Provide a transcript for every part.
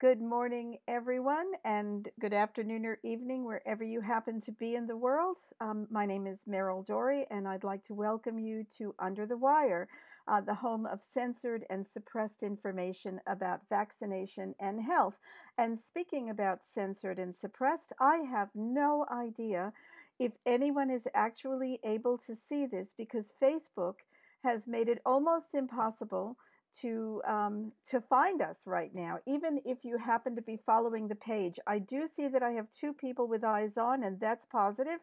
Good morning, everyone, and good afternoon or evening, wherever you happen to be in the world. Um, my name is Meryl Dorey, and I'd like to welcome you to Under the Wire, uh, the home of censored and suppressed information about vaccination and health. And speaking about censored and suppressed, I have no idea if anyone is actually able to see this because Facebook has made it almost impossible to um, to find us right now, even if you happen to be following the page. I do see that I have two people with eyes on, and that's positive.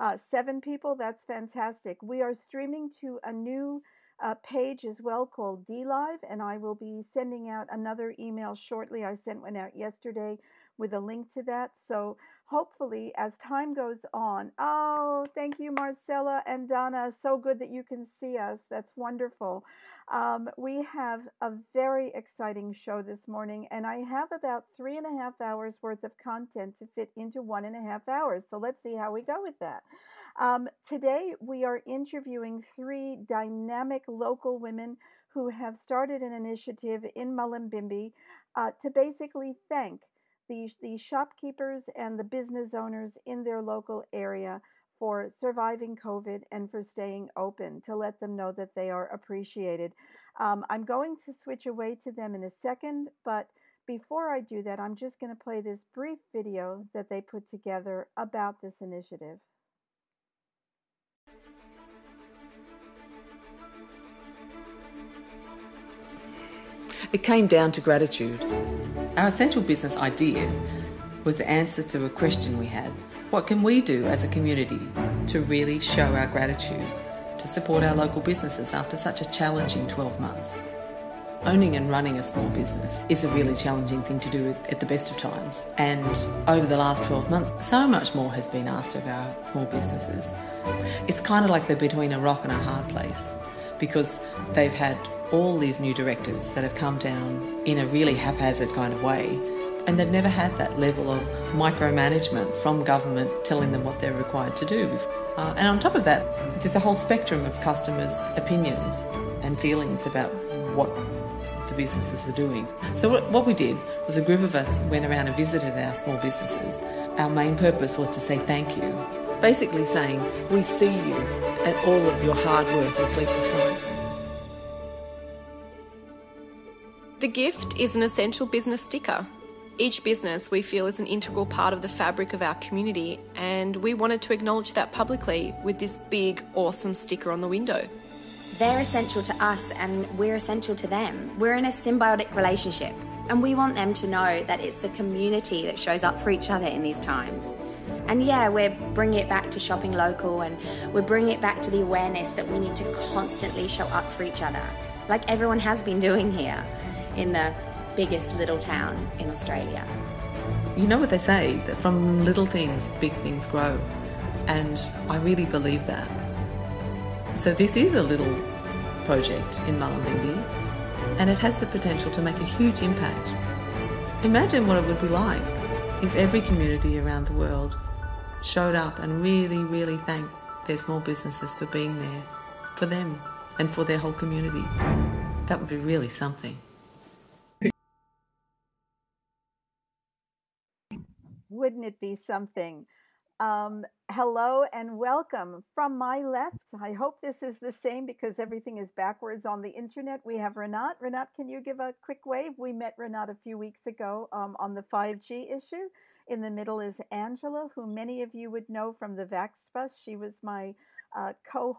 Uh, seven people, that's fantastic. We are streaming to a new uh, page as well called DLive, and I will be sending out another email shortly. I sent one out yesterday with a link to that. So hopefully, as time goes on, oh, thank you, Marcella and Donna. So good that you can see us. That's wonderful. Um, we have a very exciting show this morning, and I have about three and a half hours worth of content to fit into one and a half hours. So let's see how we go with that. Um, today, we are interviewing three dynamic local women who have started an initiative in Mullumbimby uh, to basically thank the, the shopkeepers and the business owners in their local area for surviving COVID and for staying open to let them know that they are appreciated. Um, I'm going to switch away to them in a second, but before I do that, I'm just going to play this brief video that they put together about this initiative. It came down to gratitude. Our essential business idea was the answer to a question we had what can we do as a community to really show our gratitude to support our local businesses after such a challenging 12 months? Owning and running a small business is a really challenging thing to do at the best of times. And over the last 12 months, so much more has been asked of our small businesses. It's kind of like they're between a rock and a hard place because they've had all these new directives that have come down in a really haphazard kind of way and they've never had that level of micromanagement from government telling them what they're required to do. Uh, and on top of that, there's a whole spectrum of customers' opinions and feelings about what the businesses are doing. So, what, what we did was a group of us went around and visited our small businesses. Our main purpose was to say thank you, basically saying, We see you at all of your hard work and sleepless nights. The gift is an essential business sticker each business we feel is an integral part of the fabric of our community, and we wanted to acknowledge that publicly with this big, awesome sticker on the window. They're essential to us, and we're essential to them. We're in a symbiotic relationship, and we want them to know that it's the community that shows up for each other in these times. And yeah, we're bringing it back to shopping local, and we're bringing it back to the awareness that we need to constantly show up for each other, like everyone has been doing here in the biggest little town in Australia. You know what they say that from little things, big things grow. And I really believe that. So this is a little project in Mullumbimby and it has the potential to make a huge impact. Imagine what it would be like if every community around the world showed up and really, really thanked their small businesses for being there for them and for their whole community. That would be really something. Wouldn't it be something? Um, hello and welcome from my left. I hope this is the same because everything is backwards on the internet. We have Renat. Renat, can you give a quick wave? We met Renat a few weeks ago um, on the 5G issue. In the middle is Angela, who many of you would know from the Vaxxed Bus. She was my uh, co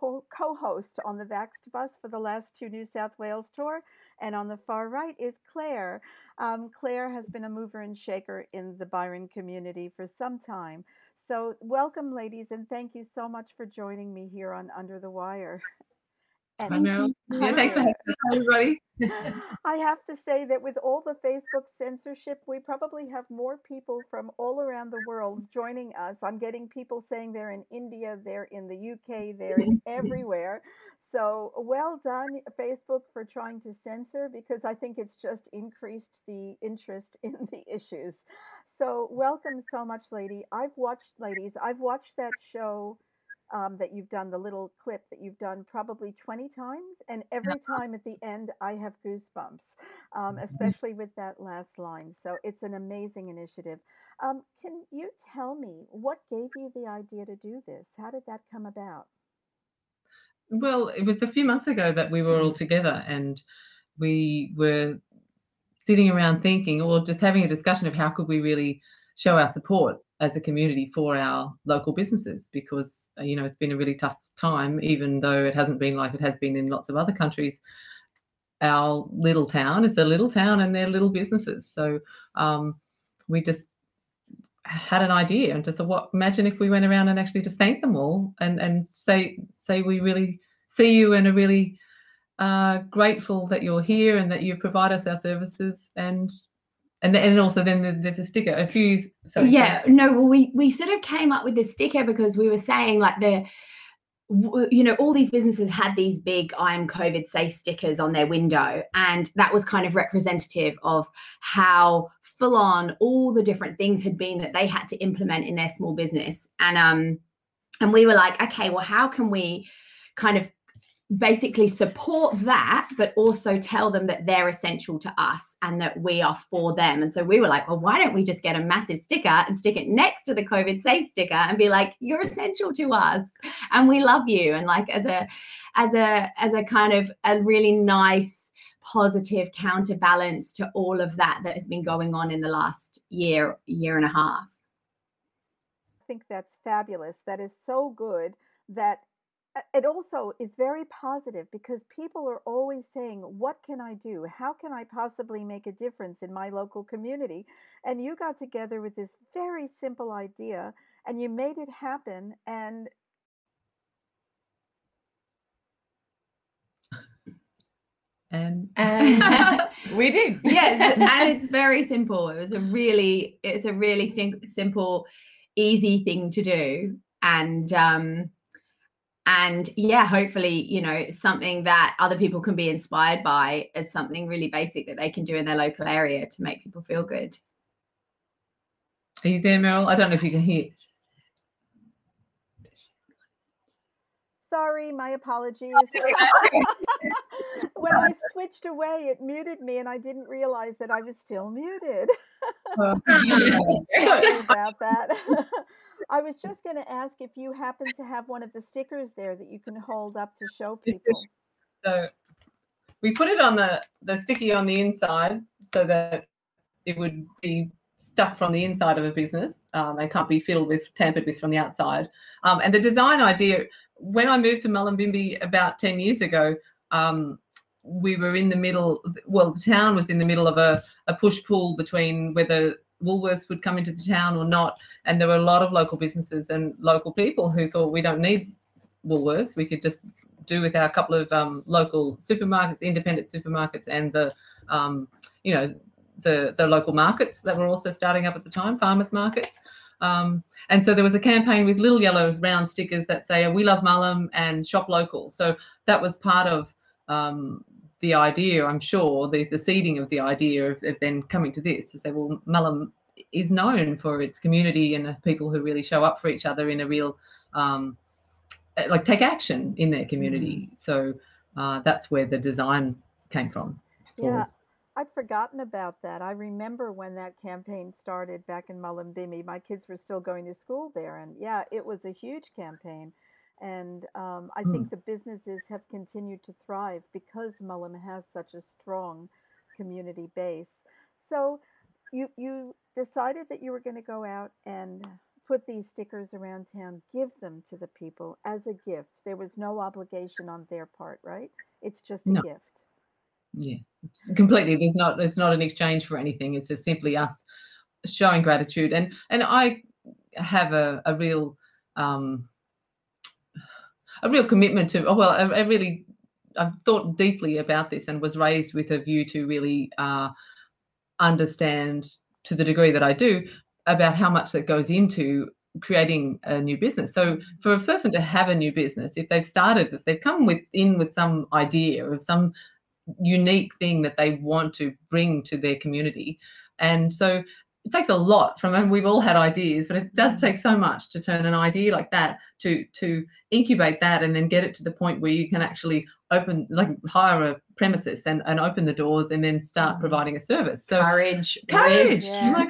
host on the Vaxxed Bus for the last two New South Wales tour. And on the far right is Claire. Um, Claire has been a mover and shaker in the Byron community for some time. So, welcome, ladies, and thank you so much for joining me here on Under the Wire. And I know. Yeah, thanks for having us, everybody. I have to say that with all the Facebook censorship, we probably have more people from all around the world joining us. I'm getting people saying they're in India, they're in the UK, they're everywhere. So well done, Facebook, for trying to censor because I think it's just increased the interest in the issues. So welcome so much, lady. I've watched, ladies. I've watched that show um, that you've done, the little clip that you've done probably 20 times. And every time at the end, I have goosebumps, um, Mm-hmm. especially with that last line. So it's an amazing initiative. Um, can you tell me what gave you the idea to do this? How did that come about? Well, it was a few months ago that we were all together and we were sitting around thinking or just having a discussion of how could we really show our support as a community for our local businesses because uh, you know it's been a really tough time even though it hasn't been like it has been in lots of other countries. Our little town is a little town and they're little businesses. So um, we just had an idea and just thought what imagine if we went around and actually just thanked them all and and say say we really see you and are really uh, grateful that you're here and that you provide us our services and and then, and also then there's a sticker a few sorry, yeah no well we we sort of came up with this sticker because we were saying like the you know all these businesses had these big i am covid safe stickers on their window. And that was kind of representative of how full on all the different things had been that they had to implement in their small business. And um and we were like okay well how can we kind of basically support that but also tell them that they're essential to us and that we are for them. And so we were like well why don't we just get a massive sticker and stick it next to the covid safe sticker and be like you're essential to us and we love you. And like as a as a as a kind of a really nice positive counterbalance to all of that that has been going on in the last year year and a half. I think that's fabulous. That is so good that it also is very positive because people are always saying, What can I do? How can I possibly make a difference in my local community? And you got together with this very simple idea and you made it happen. And and And- we did. yes and it's very simple it was a really it's a really sim- simple easy thing to do and um and yeah hopefully you know something that other people can be inspired by as something really basic that they can do in their local area to make people feel good are you there meryl i don't know if you can hear sorry, my apologies. when I switched away, it muted me and I didn't realize that I was still muted. Oh. Sorry about that. I was just going to ask if you happen to have one of the stickers there that you can hold up to show people. So we put it on the, the sticky on the inside so that it would be stuck from the inside of a business um, and can't be fiddled with, tampered with from the outside. Um, and the design idea, when I moved to Mullumbimby about 10 years ago, um, we were in the middle, well, the town was in the middle of a, a push pull between whether Woolworths would come into the town or not. And there were a lot of local businesses and local people who thought we don't need Woolworths. We could just do with our couple of um, local supermarkets, independent supermarkets, and the, um, you know, the the local markets that were also starting up at the time, farmers markets. Um, and so there was a campaign with little yellow round stickers that say "We love Mullum" and "Shop local." So that was part of um, the idea, I'm sure, the, the seeding of the idea of, of then coming to this to say, well, Mullum is known for its community and the people who really show up for each other in a real, um, like take action in their community. So uh, that's where the design came from. Yeah, I'd forgotten about that. I remember when that campaign started back in Mullumbimby. My kids were still going to school there, and yeah, it was a huge campaign. And um, I think the businesses have continued to thrive because Mullum has such a strong community base. So you you decided that you were going to go out and put these stickers around town, give them to the people as a gift. There was no obligation on their part, right? It's just a No. gift. Yeah, it's completely. There's not. It's not an exchange for anything. It's just simply us showing gratitude. And and I have a a real um, a real commitment to. Oh well, I, I really I've thought deeply about this and was raised with a view to really uh, understand to the degree that I do about how much that goes into creating a new business. So for a person to have a new business, if they've started, they've come with in with some idea of some unique thing that they want to bring to their community. And so it takes a lot from and we've all had ideas but it does take so much to turn an idea like that to to incubate that and then get it to the point where you can actually open like hire a premises and, and open the doors and then start providing a service so courage, courage Yes. my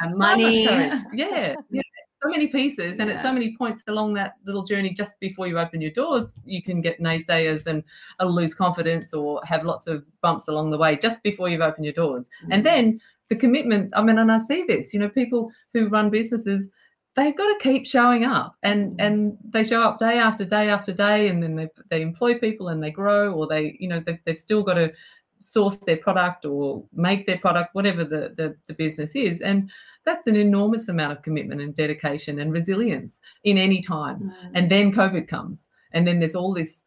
and so money. courage. Yeah, yeah. So many pieces, and at so many points along that little journey, just before you open your doors, you can get naysayers and lose confidence or have lots of bumps along the way just before you've opened your doors. Mm. And then the commitment. I mean, and I see this. You know, people who run businesses, they've got to keep showing up, and Mm. and they show up day after day after day, and then they they employ people and they grow, or they you know they've, they've still got to source their product or make their product, whatever the, the, the business is. And that's an enormous amount of commitment and dedication and resilience in any time. Mm. And then COVID comes, and then there's all this.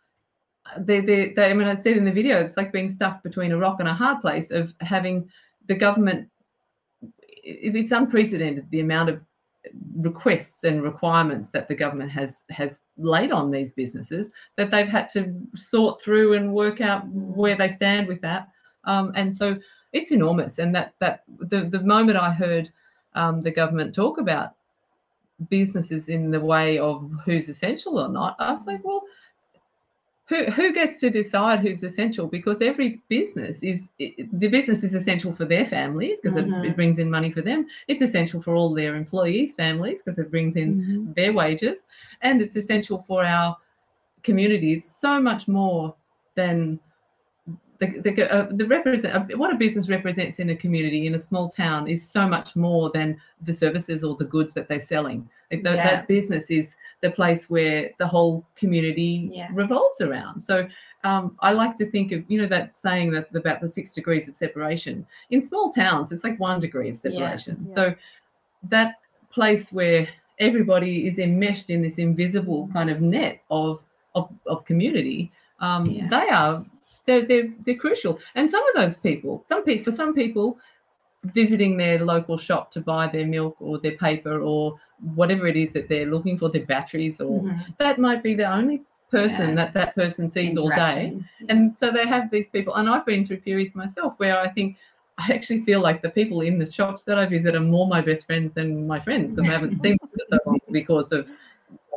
They, they, they, I mean, I said in the video, it's like being stuck between a rock and a hard place of having the government. It- It's unprecedented the amount of requests and requirements that the government has has laid on these businesses that they've had to sort through and work out where they stand with that. Um, and so it's enormous. And that that the the moment I heard um, the government talk about businesses in the way of who's essential or not, I was like, well, who who gets to decide who's essential? Because every business is it- the business is essential for their families because it, Mhm. it brings in money for them. It's essential for all their employees' families because it brings in Mhm. their wages, and it's essential for our communities so much more than the the, uh, the represent uh, what a business represents in a community in a small town is so much more than the services or the goods that they're selling. Like the, Yeah. That business is the place where the whole community Yeah. revolves around. So um, I like to think of you know that saying that about the six degrees of separation in small towns. It's like one degree of separation. Yeah. So that place where everybody is enmeshed in this invisible kind of net of of, of community um, they are they're, they're they're crucial and some of those people some people for some people visiting their local shop to buy their milk or their paper or whatever it is that they're looking for their batteries or Mhm. that might be the only person Yeah. that that person sees all day and so they have these people and i've been through periods myself where i think i actually feel like the people in the shops that i visit are more my best friends than my friends because i haven't seen them for so long because of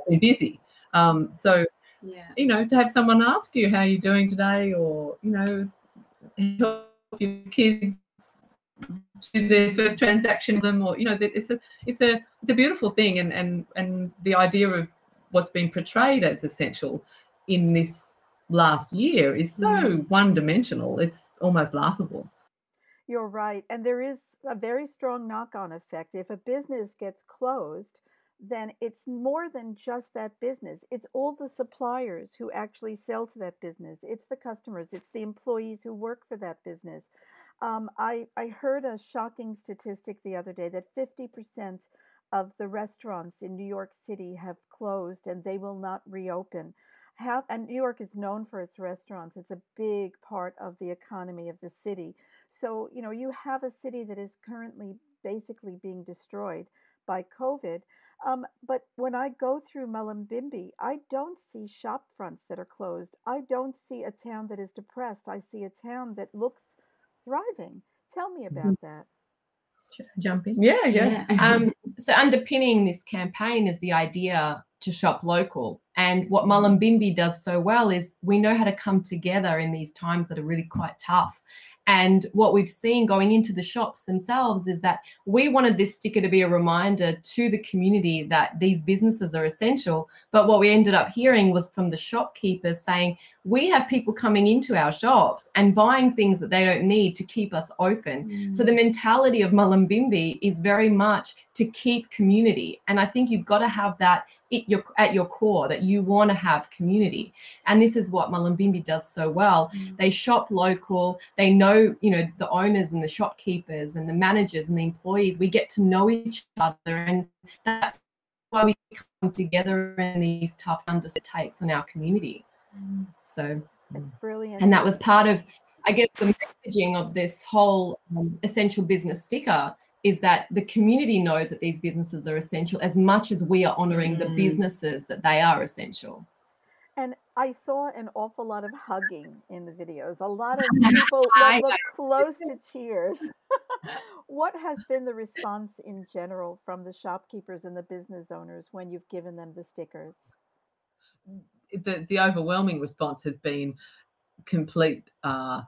being busy um, so yeah. you know, to have someone ask you how you're doing today, or you know, help your kids do their first transaction with them, or you know, it's a it's a it's a beautiful thing, and and and the idea of what's been portrayed as essential in this last year is so mm. one dimensional. It's almost laughable. You're right. And there is a very strong knock on effect. If a business gets closed, then it's more than just that business. It's all the suppliers who actually sell to that business, it's the customers, it's the employees who work for that business. Um, I, I heard a shocking statistic the other day that 50% of the restaurants in New York City have closed and they will not reopen. Have, and New York is known for its restaurants. It's a big part of the economy of the city. So, you know, you have a city that is currently basically being destroyed by COVID. Um, but when I go through Mullumbimby, I don't see shop fronts that are closed. I don't see a town that is depressed. I see a town that looks thriving. Tell me about that. Should I jump in? Yeah, yeah. Yeah. um, so underpinning this campaign is the idea to shop local. And what Mullumbimby does so well is we know how to come together in these times that are really quite tough. And what we've seen going into the shops themselves is that we wanted this sticker to be a reminder to the community that these businesses are essential. But what we ended up hearing was from the shopkeepers saying, we have people coming into our shops and buying things that they don't need to keep us open. So mm. the mentality of Mullumbimby is very much to keep community. And I think you've got to have that at your, at your core, that you want to have community. And this is what Mullumbimby does so well. Mm. They shop local. They know, you know, the owners and the shopkeepers and the managers and the employees. We get to know each other. And that's why we come together in these tough under it takes on our community. So It's brilliant. and that was part of i guess the messaging of this whole um, essential business sticker is that the community knows that these businesses are essential as much as we are honoring the Mm. businesses that they are essential And I saw an awful lot of hugging in the videos. A lot of people that look close to tears. what has been the response in general from the shopkeepers and the business owners when you've given them the stickers? The, the overwhelming response has been complete uh,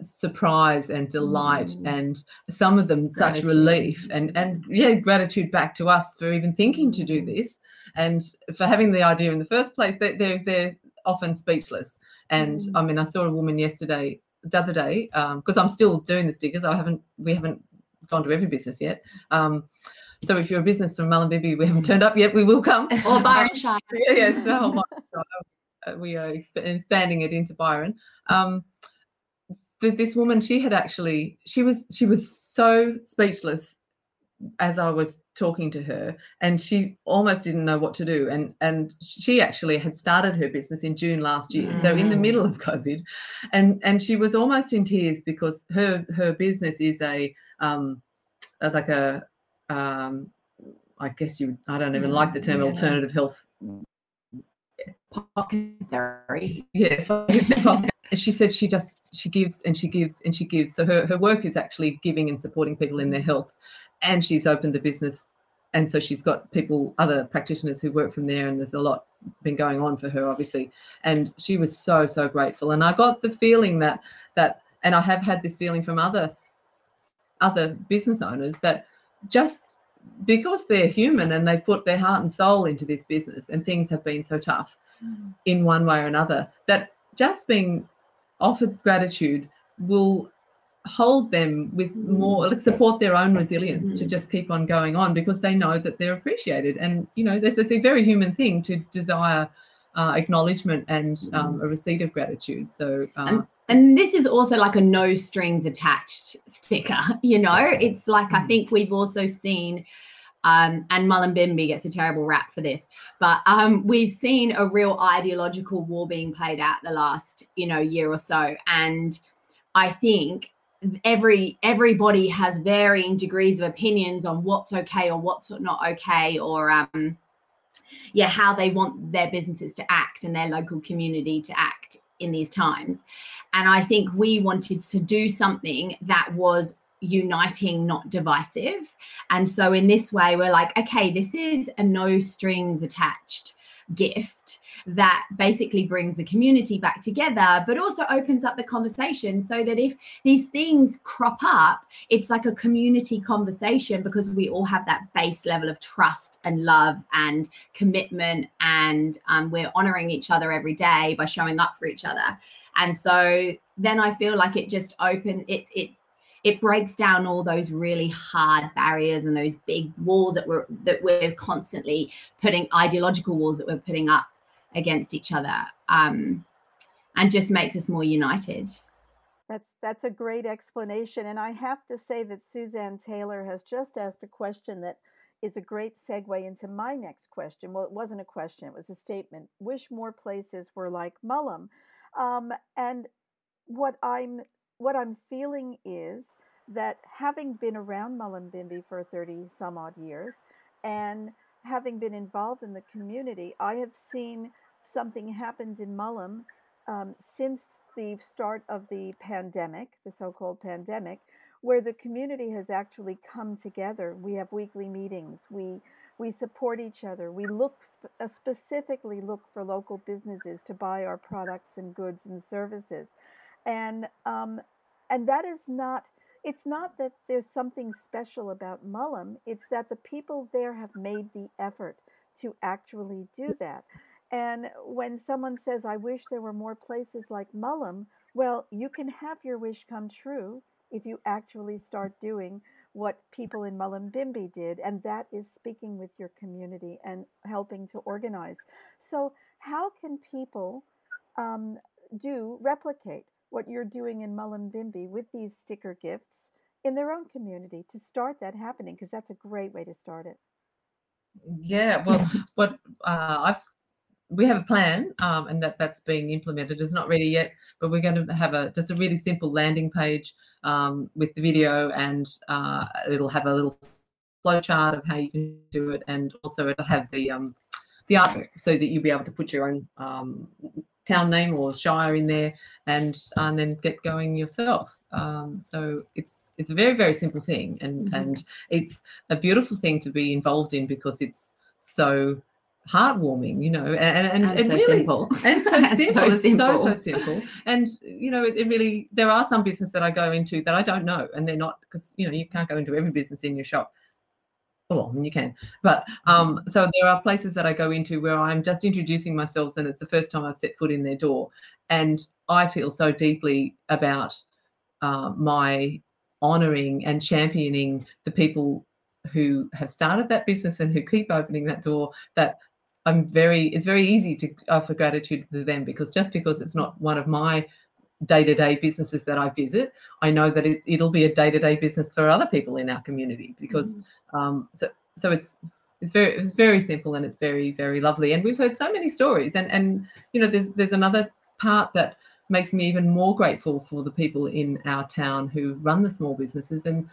surprise and delight mm. and some of them gratitude. such relief and and yeah gratitude back to us for even thinking to do mm. this and for having the idea in the first place they, they're they're often speechless and mm. i mean i saw a woman yesterday the other day because um, i'm still doing the stickers i haven't we haven't gone to every business yet um, so if you're a business from Mullumbimby, we haven't turned up yet, we will come. Or Byron Shire. yeah, yes, the whole uh, we are expanding it into Byron. Um, this woman, she had actually, she was, she was so speechless as I was talking to her, and she almost didn't know what to do. And and she actually had started her business in June last year, mm. so in the middle of COVID, and and she was almost in tears because her her business is a um like a um I guess you I don't even like the term yeah. alternative health apothecary. Yeah, she said she just she gives and she gives and she gives. So her her work is actually giving and supporting people in their health, and she's opened the business, and so she's got people other practitioners who work from there, and there's a lot been going on for her obviously, and she was so so grateful, and I got the feeling that that and I have had this feeling from other other business owners that just because they're human and they've put their heart and soul into this business and things have been so tough mm. in one way or another that just being offered gratitude will hold them with more like support their own resilience mm-hmm. to just keep on going on because they know that they're appreciated and you know there's, a very human thing to desire uh, acknowledgement and um, a receipt of gratitude. So uh, and, and, this is also like a no strings attached sticker you know? It's like i think we've also seen um, and Mullumbimby gets a terrible rap for this, but um, we've seen a real ideological war being played out the last, you know, year or so, and I think every everybody has varying degrees of opinions on what's okay or what's not okay, or um, yeah, how they want their businesses to act and their local community to act in these times. And I think we wanted to do something that was uniting, not divisive. And so, in this way, we're like, okay, this is a no strings attached gift that basically brings the community back together, but also opens up the conversation so that if these things crop up, it's like a community conversation because we all have that base level of trust and love and commitment, and um, we're honoring each other every day by showing up for each other. And so then I feel like it just open it it it breaks down all those really hard barriers and those big walls that we're that we're constantly putting ideological walls that we're putting up against each other um, and just makes us more united. That's that's a great explanation and i have to say that suzanne taylor has just asked a question that is a great segue into my next question. Well it wasn't a question it was a statement. Wish more places were like mullum. Um, and what i'm what I'm feeling is that having been around Mullumbimby for 30 some odd years and having been involved in the community, I have seen something happened in Mullum um, since the start of the pandemic, the so called pandemic, where the community has actually come together. We have weekly meetings. We we support each other. We look uh, specifically look for local businesses to buy our products and goods and services, and um, and that is not it's not that there's something special about Mullum, it's that the people there have made the effort to actually do that. And when someone says, I wish there were more places like Mullum, well, you can have your wish come true if you actually start doing what people in Mullumbimby did, and that is speaking with your community and helping to organize. So, how can people um, do replicate what you're doing in Mullumbimby with these sticker gifts in their own community to start that happening because that's a great way to start it. Yeah, well, what uh, I've we have a plan um, and that that's being implemented. It's not ready yet, but we're going to have a just a really simple landing page um, with the video, and uh, it'll have a little flow chart of how you can do it, and also it'll have the um, the art so that you'll be able to put your own um, town name or shire in there and and then get going yourself um, so it's it's a very very simple thing and mm-hmm. and it's a beautiful thing to be involved in because it's so heartwarming you know and and, and, and so really, simple. and so simple so it's simple. so so simple. and you know it, it, really there are some business that i go into that i don't know and they're not because you know you can't go into every business in your shop. Well, I mean, you can, but um, so there are places that I go into where I'm just introducing myself, and it's the first time I've set foot in their door, and I feel so deeply about uh, my honouring and championing the people who have started that business and who keep opening that door that I'm very it's very easy to offer gratitude to them because just because it's not one of my day-to-day businesses that I visit, I know that it, will be a day-to-day business for other people in our community because mm-hmm. um, so so it's it's very it's very simple and it's very very lovely and we've heard so many stories and and you know there's there's another part that makes me even more grateful for the people in our town who run the small businesses and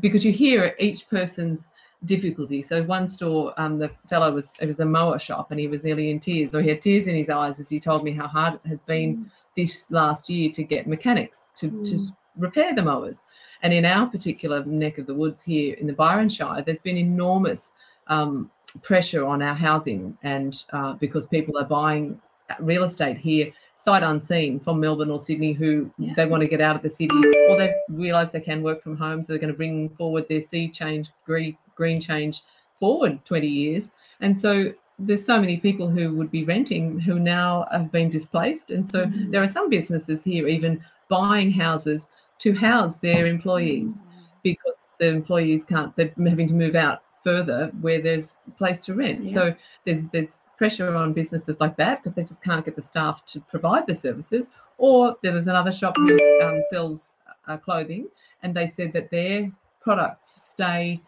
because you hear each person's difficulty. So one store, um, the fellow was it was a mower shop, and he was nearly in tears, or he had tears in his eyes as he told me how hard it has been mm. this last year to get mechanics to mm. to repair the mowers. And in our particular neck of the woods here in the Byron Shire, there's been enormous um, pressure on our housing, and uh, because people are buying real estate here sight unseen from Melbourne or Sydney who yeah. they want to get out of the city or they've realised they can work from home, so they're going to bring forward their sea change, green, green change forward 20 years. And so there's so many people who would be renting who now have been displaced. And so mm-hmm. there are some businesses here even buying houses to house their employees mm-hmm. because the employees can't, they're having to move out further where there's place to rent. Yeah. So there's there's pressure on businesses like that because they just can't get the staff to provide the services. Or there was another shop who um, sells uh, clothing, and they said that their products stay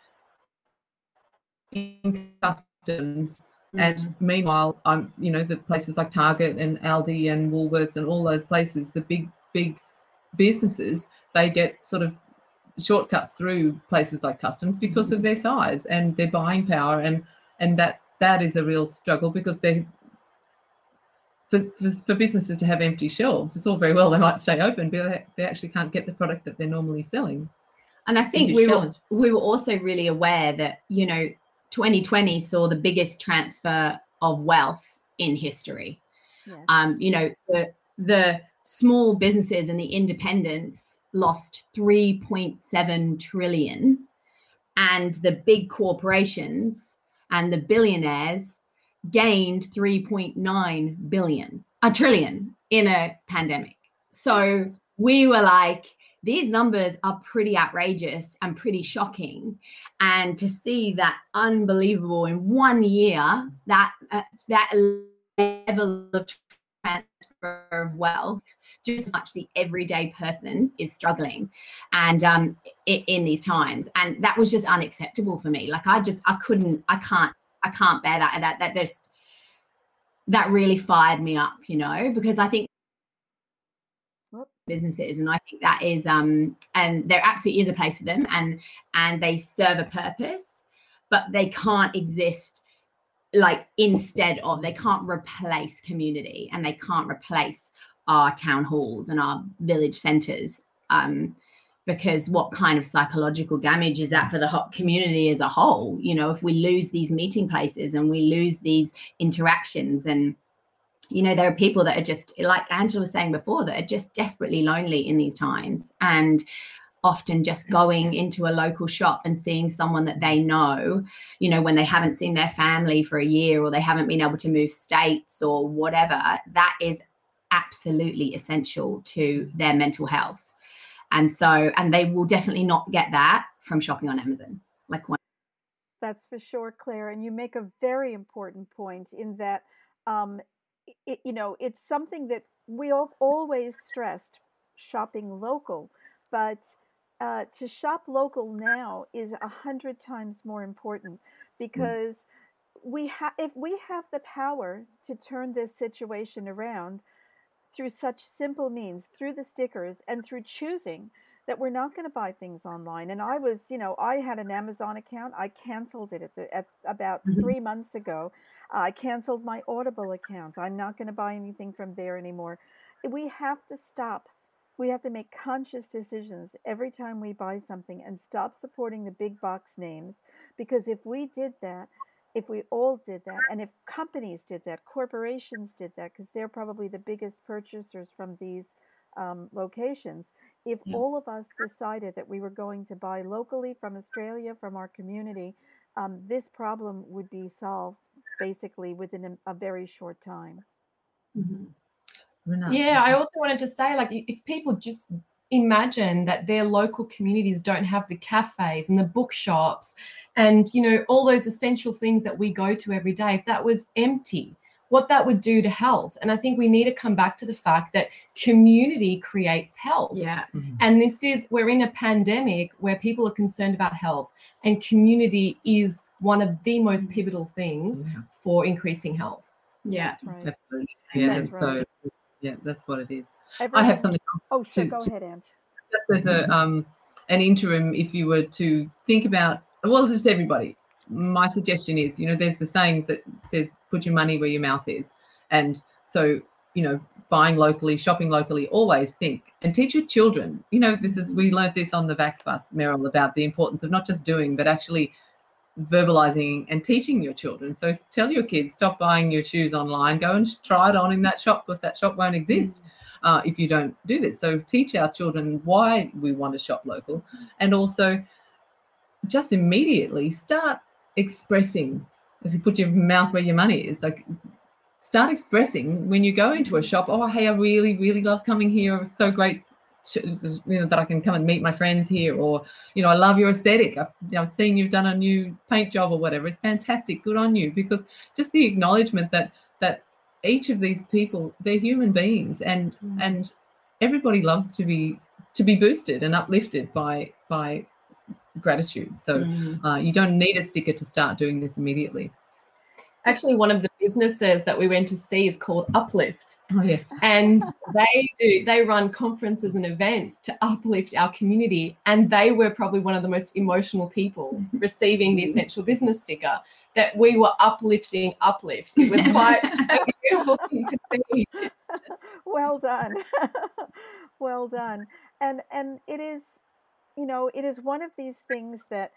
in customs. Mm-hmm. And meanwhile, I'm you know the places like Target and Aldi and Woolworths and all those places, the big big businesses, they get sort of shortcuts through places like customs because of their size and their buying power and and that that is a real struggle because they for, for, for, businesses to have empty shelves it's all very well they might stay open but they, they actually can't get the product that they're normally selling and i think we were, we were also really aware that you know 2020 saw the biggest transfer of wealth in history yes. um you know the the small businesses and the independents lost 3.7 trillion and the big corporations and the billionaires gained 3.9 billion a trillion in a pandemic so we were like these numbers are pretty outrageous and pretty shocking. And to see that unbelievable in one year that uh, that level of transfer of wealth just as much the everyday person is struggling and um in, in these times. And that was just unacceptable for me. Like i just i couldn't i can't i can't bear that. And that that just that really fired me up you know because i think businesses and i think that is um and there absolutely is a place for them and and they serve a purpose but they can't exist like instead of they can't replace community and they can't replace our town halls and our village centres. Um, because what kind of psychological damage is that for the community as a whole? You know, if we lose these meeting places and we lose these interactions, and you know, there are people that are just like Angela was saying before that are just desperately lonely in these times, and often just going into a local shop and seeing someone that they know, you know, when they haven't seen their family for a year or they haven't been able to move states or whatever, that is absolutely essential to their mental health. And so, and they will definitely not get that from shopping on Amazon. Like one. That's for sure, Claire. And you make a very important point in that, um, it, you know, it's something that we have always stressed shopping local, but uh, to shop local now is a hundred times more important mm. because mm. we have if we have the power to turn this situation around through such simple means, through the stickers and through choosing that we're not going to buy things online. And I was, you know, I had an Amazon account. I canceled it at, the, at about Mhm. three months ago. I canceled my Audible account. I'm not going to buy anything from there anymore. We have to stop. We have to make conscious decisions every time we buy something and stop supporting the big box names. Because if we did that, if we all did that, and if companies did that, corporations did that, because they're probably the biggest purchasers from these um, locations, if Yeah. all of us decided that we were going to buy locally from Australia, from our community, um, this problem would be solved basically within a, a very short time. Renee. Yeah, I also wanted to say, like, if people just imagine that their local communities don't have the cafes and the bookshops and, you know, all those essential things that we go to every day, if that was empty, what that would do to health. And I think we need to come back to the fact that community creates health. Yeah. And this is, we're in a pandemic where people are concerned about health, and community is one of the most pivotal things Yeah. for increasing health. Yeah. That's right. Absolutely. Yeah, That's that's, right. so. Yeah, that's what it is. I have something else Oh, sure. to- Go to- ahead, Ange. just as a um an interim if you were to think about well just everybody my suggestion is you know there's the saying that says put your money where your mouth is. And so you know buying locally shopping locally always think and teach your children. You know this is we learned this on the vax bus meryl about the importance of not just doing but actually verbalizing and teaching your children. So tell your kids stop buying your shoes online. Go and try it on in that shop because that shop won't exist uh, if you don't do this. So teach our children why we want to shop local, and also just immediately start expressing. As you put your mouth where your money is, like start expressing when you go into a shop. Oh, hey, I really, really love coming here. It's so great. to- You know that I can come and meet my friends here, or you know, I love your aesthetic. I've, I've seen you've done a new paint job or whatever. It's fantastic. Good on you. Because just the acknowledgement that that each of these people they're human beings and Mm. and everybody loves to be to be boosted and uplifted by by gratitude. So Mm. uh, you don't need a sticker to start doing this immediately. Actually, one of the businesses that we went to see is called Uplift. oh yes. And they do they run conferences and events to uplift our community. And they were probably one of the most emotional people receiving the essential business sticker that we were uplifting uplift. It was quite a beautiful thing to see. Well done. Well done. And and it is you know it is one of these things that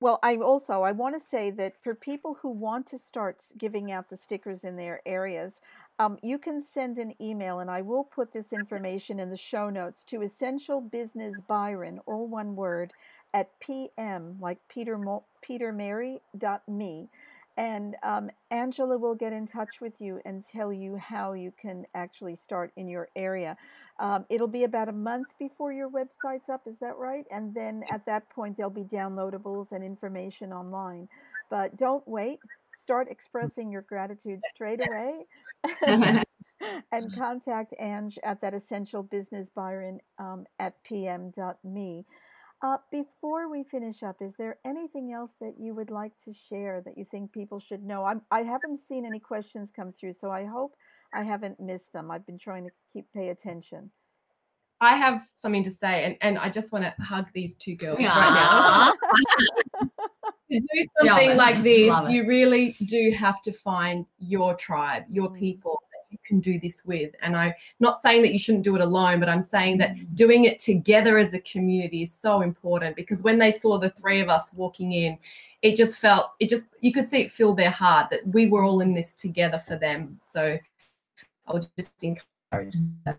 well i also i want to say that for people who want to start giving out the stickers in their areas um, you can send an email and i will put this information in the show notes to essential business byron all one word at pm like peter peter mary dot me and um, Angela will get in touch with you and tell you how you can actually start in your area. Um, it'll be about a month before your website's up, is that right? And then at that point, there'll be downloadables and information online. But don't wait. Start expressing your gratitude straight away and contact Ange at that essential business Byron um, at pm.me. Uh, before we finish up, is there anything else that you would like to share that you think people should know? I'm, I haven't seen any questions come through, so I hope I haven't missed them. I've been trying to keep pay attention. i have something to say and, and i just want to hug these two girls right now to do something like this, Love it. you really do have to find your tribe, your Mm. people that you can do this with. And I'm not saying that you shouldn't do it alone, but I'm saying that Mm. doing it together as a community is so important because when they saw the three of us walking in, it just felt, it just, you could see it fill their heart that we were all in this together for them. So I would just encourage that.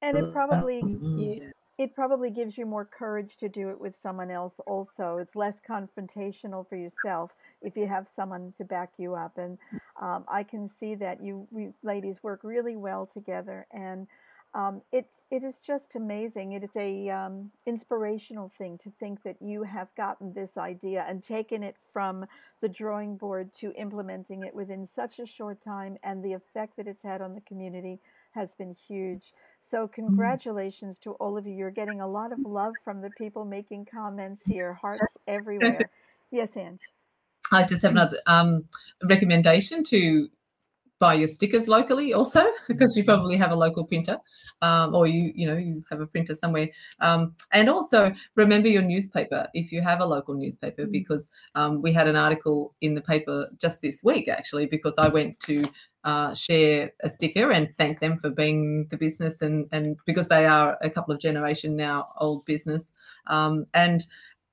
And it probably Mm. It probably gives you more courage to do it with someone else also. It's less confrontational for yourself if you have someone to back you up and um, i can see that you, ladies work really well together and um, it's it is just amazing. It is a um, inspirational thing to think that you have gotten this idea and taken it from the drawing board to implementing it within such a short time and the effect that it's had on the community has been huge so, congratulations to all of you. You're getting a lot of love from the people making comments here, hearts everywhere. Yes, Ange. I just have another um, recommendation to buy your stickers locally also because you probably have a local printer um, or you you know you have a printer somewhere. Um, and also remember your newspaper if you have a local newspaper Mm. because um, we had an article in the paper just this week actually because i went to uh, share a sticker and thank them for being the business and and because they are a couple of generation now old business. Um, and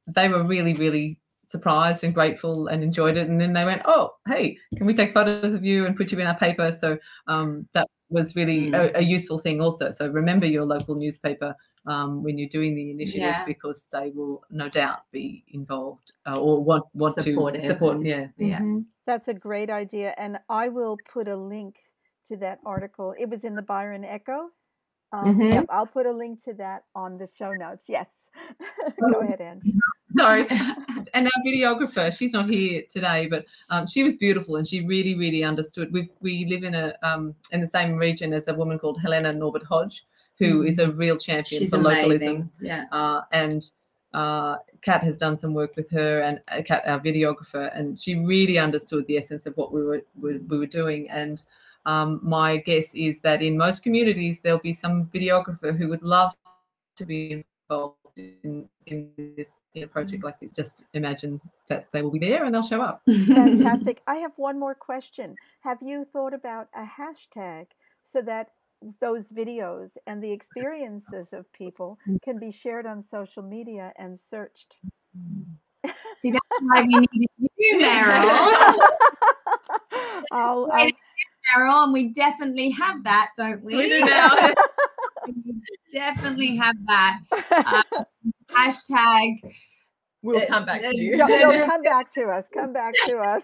they were really really surprised and grateful and enjoyed it and then they went oh hey can we take photos of you and put you in our paper so um, that was really a, a useful thing also so remember your local newspaper um, when you're doing the initiative Yeah. because they will no doubt be involved uh, or want want Supportive to support and- yeah Yeah. Mhm. That's a great idea. And I will put a link to that article. It was in the Byron Echo. Um, Mhm. Yep, I'll put a link to that on the show notes. Yes. Go ahead, Anne. Sorry and our videographer she's not here today but um, she was beautiful and she really really understood we we live in a um, in the same region as a woman called Helena Norberg-Hodge who is a real champion She's for localism. Yeah. uh, and uh, Kat has done some work with her and uh, Kat, our videographer, and she really understood the essence of what we were we, we were doing. And um, my guess is that in most communities there'll be some videographer who would love to be involved in, in this in a project like this. Just imagine that they will be there and they'll show up. Fantastic. I have one more question. Have you thought about a hashtag so that those videos and the experiences of people can be shared on social media and searched? See, that's why we needed you, Meryl. I'll, I'll Meryl, and we definitely have that, don't we? We do now. We definitely have that. Uh, hashtag. We'll come back to you. You'll, you'll come back to us. Come back to us.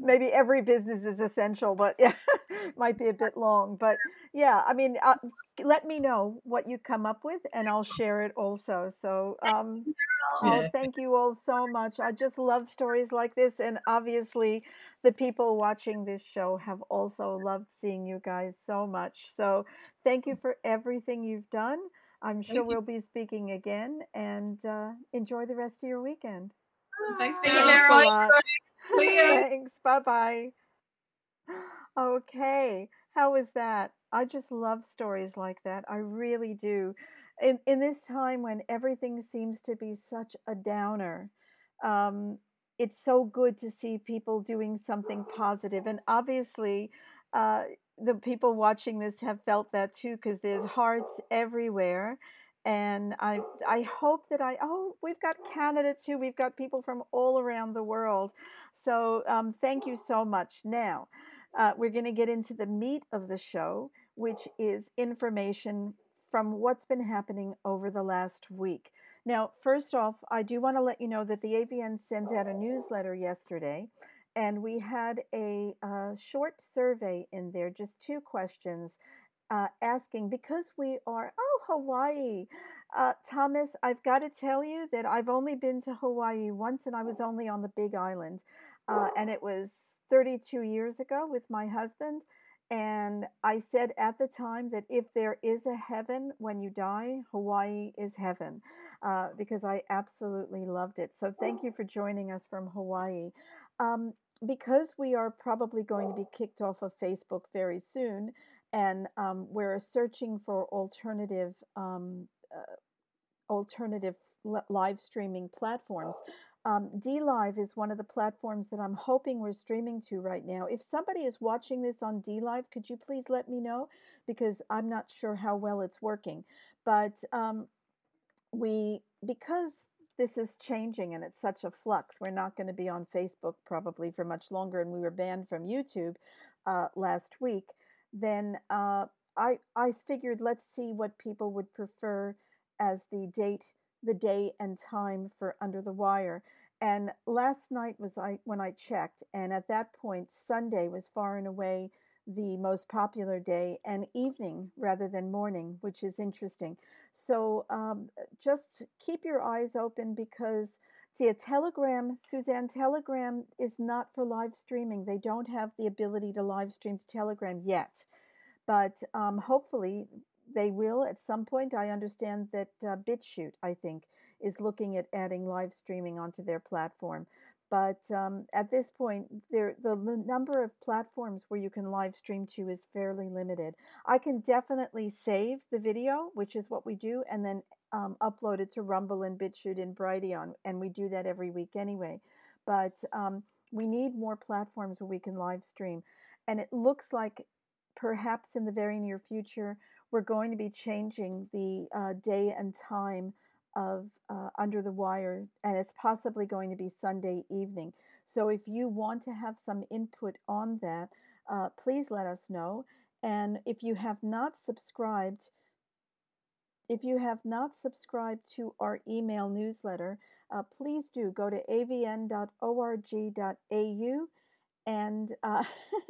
Maybe every business is essential, but yeah, might be a bit long. But yeah, I mean, uh, let me know what you come up with, and I'll share it also. So, um, oh, thank you all so much. I just love stories like this, and obviously, the people watching this show have also loved seeing you guys so much. So, thank you for everything you've done. I'm sure we'll be speaking again, and uh, enjoy the rest of your weekend. Thanks, See you, Meryl. Meryl. Thanks a lot. See ya. Thanks. Bye bye. Okay. How was that? I just love stories like that. I really do. In in this time when everything seems to be such a downer, um, it's so good to see people doing something positive. And obviously, uh, the people watching this have felt that too because there's hearts everywhere. And I I hope that I oh we've got Canada too. We've got people from all around the world. So um, thank you so much. Now uh, we're going to get into the meat of the show, which is information from what's been happening over the last week. Now, first off, I do want to let you know that the AVN sent out a newsletter yesterday, and we had a uh, short survey in there, just two questions, uh, asking because we are, oh, Hawaii. Uh, Thomas, I've got to tell you that I've only been to Hawaii once, and I was only on the Big Island, uh, and it was 32 years ago with my husband. And I said at the time that if there is a heaven when you die, Hawaii is heaven uh, because I absolutely loved it. So thank you for joining us from Hawaii. Um, because we are probably going to be kicked off of Facebook very soon, and um, we're searching for alternative um, uh, alternative li- live streaming platforms. Um, D Live is one of the platforms that I'm hoping we're streaming to right now. If somebody is watching this on D Live, could you please let me know because I'm not sure how well it's working. But um, we because this is changing and it's such a flux, we're not going to be on Facebook probably for much longer, and we were banned from YouTube uh, last week. Then uh, I I figured let's see what people would prefer as the date the day and time for Under the Wire. And last night was I when I checked, and at that point, Sunday was far and away the most popular day, and evening rather than morning, which is interesting. So um, just keep your eyes open because see a Telegram, Suzanne, Telegram is not for live streaming. They don't have the ability to live stream to Telegram yet, but um, hopefully they will at some point. I understand that uh, BitChute, I think, is looking at adding live streaming onto their platform. But um, at this point, there the, the number of platforms where you can live stream to is fairly limited. I can definitely save the video, which is what we do, and then um, upload it to Rumble and BitChute and Brighteon, and we do that every week anyway. But um, we need more platforms where we can live stream, and it looks like perhaps in the very near future we're going to be changing the uh, day and time of uh, Under the Wire, and it's possibly going to be Sunday evening. So if you want to have some input on that, uh, please let us know. And if you have not subscribed, if you have not subscribed to our email newsletter, uh, please do go to avn.org.au and uh,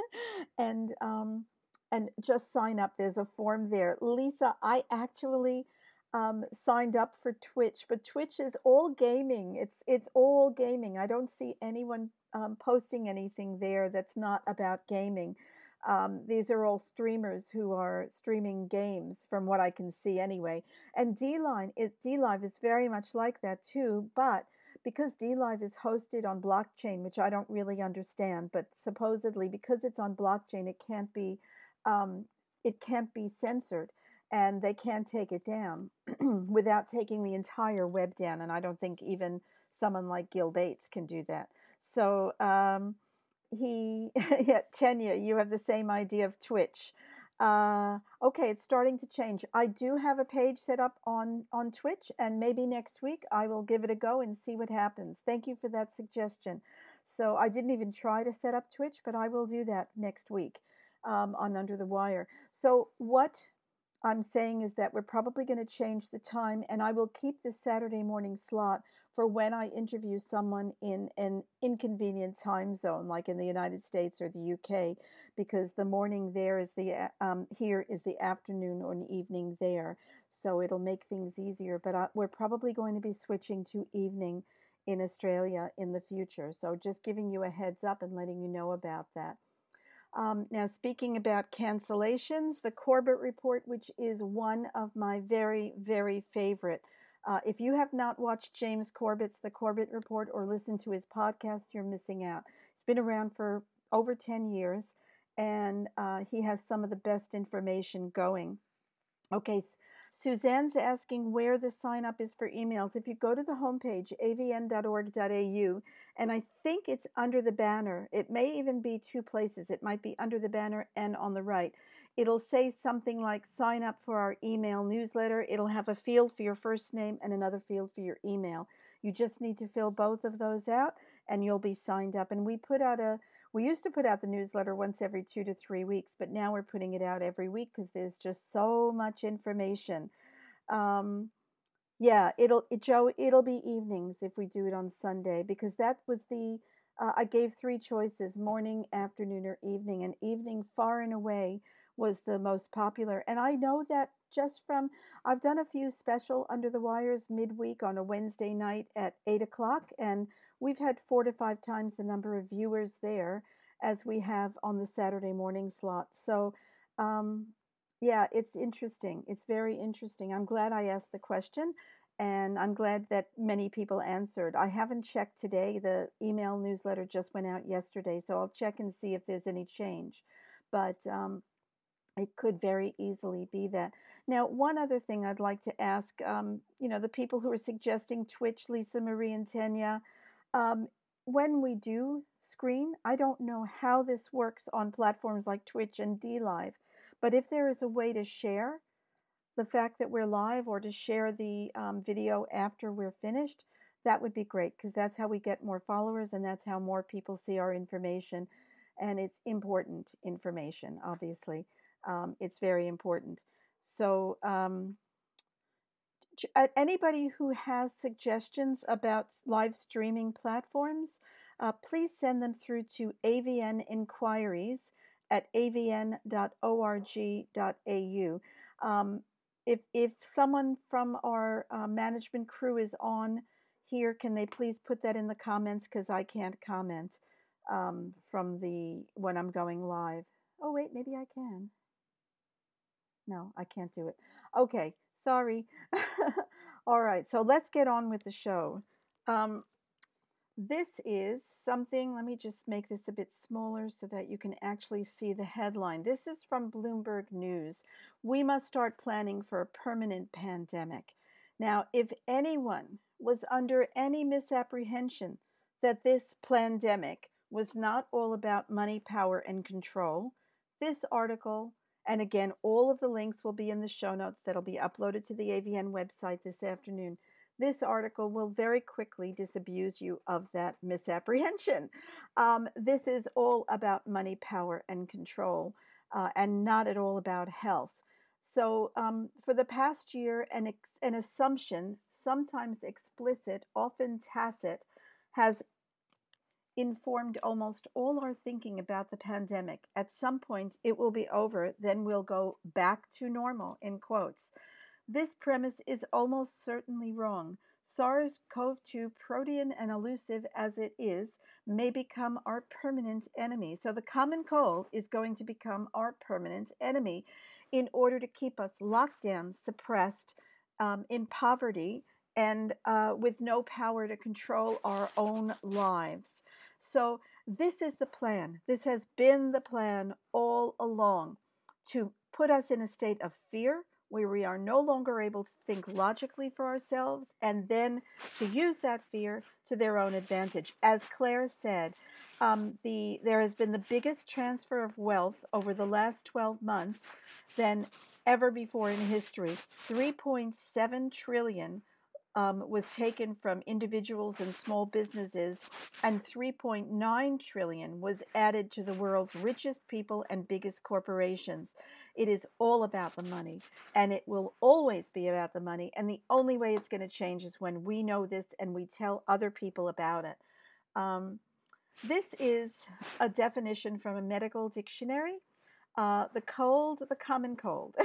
and um, and just sign up. There's a form there. Lisa, I actually um, signed up for Twitch, but Twitch is all gaming. It's it's all gaming. I don't see anyone um, posting anything there that's not about gaming. Um, these are all streamers who are streaming games, from what I can see anyway. And D DLive, it, DLive is very much like that too, but because DLive is hosted on blockchain, which I don't really understand, but supposedly because it's on blockchain, it can't be um, it can't be censored and they can't take it down without taking the entire web down. And I don't think even someone like Gil Bates can do that. So um, he, yeah, Tanya, you have the same idea of Twitch. Uh, okay, it's starting to change. I do have a page set up on on Twitch, and maybe next week I will give it a go and see what happens. Thank you for that suggestion. So I didn't even try to set up Twitch, but I will do that next week um, on Under the Wire. So what I'm saying is that we're probably going to change the time, and I will keep the Saturday morning slot for when I interview someone in an inconvenient time zone, like in the United States or the UK, because the morning there is the um, here is the afternoon or an evening there, so it'll make things easier. But I, we're probably going to be switching to evening in Australia in the future. So just giving you a heads up and letting you know about that. Um, now, speaking about cancellations, the Corbett Report, which is one of my very, very favorite. Uh, if you have not watched James Corbett's The Corbett Report or listened to his podcast, you're missing out. It's been around for over 10 years and uh, he has some of the best information going. Okay, Suzanne's asking where the sign up is for emails. If you go to the homepage, avn.org.au, and I think it's under the banner, it may even be two places. It might be under the banner and on the right. It'll say something like sign up for our email newsletter. It'll have a field for your first name and another field for your email. You just need to fill both of those out and you'll be signed up. And we put out a we used to put out the newsletter once every two to three weeks, but now we're putting it out every week because there's just so much information. Um, yeah, it'll it, Joe. It'll be evenings if we do it on Sunday because that was the uh, I gave three choices: morning, afternoon, or evening. And evening, far and away, was the most popular. And I know that just from I've done a few special under the wires midweek on a Wednesday night at eight o'clock, and we've had four to five times the number of viewers there as we have on the Saturday morning slot. So, um, yeah, it's interesting. It's very interesting. I'm glad I asked the question, and I'm glad that many people answered. I haven't checked today. The email newsletter just went out yesterday, so I'll check and see if there's any change. But um, it could very easily be that. Now, one other thing I'd like to ask, um, you know, the people who are suggesting Twitch, Lisa Marie and Tanya, um, when we do screen, I don't know how this works on platforms like Twitch and DLive, but if there is a way to share the fact that we're live or to share the um, video after we're finished, that would be great because that's how we get more followers and that's how more people see our information. And it's important information, obviously. Um, it's very important. So, um, anybody who has suggestions about live streaming platforms, uh, please send them through to AVN inquiries at avn.org.au. Um, if, if someone from our uh, management crew is on here, can they please put that in the comments because I can't comment um, from the when I'm going live. Oh wait, maybe I can. No, I can't do it. Okay, sorry. All right, so let's get on with the show. Um, this is something, let me just make this a bit smaller so that you can actually see the headline. This is from Bloomberg News. We must start planning for a permanent pandemic. Now, if anyone was under any misapprehension that this pandemic was not all about money, power, and control, this article, and again, all of the links will be in the show notes that'll be uploaded to the AVN website this afternoon. This article will very quickly disabuse you of that misapprehension. Um, this is all about money, power, and control, uh, and not at all about health. So, um, for the past year, an, ex- an assumption, sometimes explicit, often tacit, has informed almost all our thinking about the pandemic. At some point, it will be over, then we'll go back to normal, in quotes. This premise is almost certainly wrong. SARS CoV 2, protean and elusive as it is, may become our permanent enemy. So, the common cold is going to become our permanent enemy in order to keep us locked down, suppressed, um, in poverty, and uh, with no power to control our own lives. So, this is the plan. This has been the plan all along to put us in a state of fear where we are no longer able to think logically for ourselves and then to use that fear to their own advantage. As Claire said, um, the, there has been the biggest transfer of wealth over the last 12 months than ever before in history 3.7 trillion um, was taken from individuals and small businesses, and 3.9 trillion was added to the world's richest people and biggest corporations. It is all about the money, and it will always be about the money. And the only way it's going to change is when we know this and we tell other people about it. Um, this is a definition from a medical dictionary. Uh, the cold, the common cold.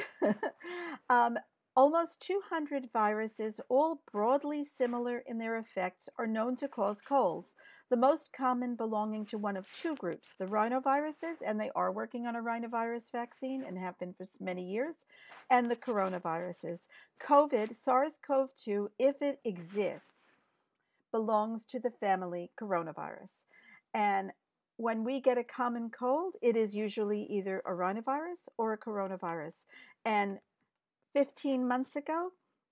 um, Almost 200 viruses, all broadly similar in their effects, are known to cause colds, the most common belonging to one of two groups the rhinoviruses, and they are working on a rhinovirus vaccine and have been for many years, and the coronaviruses. COVID, SARS CoV 2, if it exists, belongs to the family coronavirus. And when we get a common cold, it is usually either a rhinovirus or a coronavirus. And 15 months ago,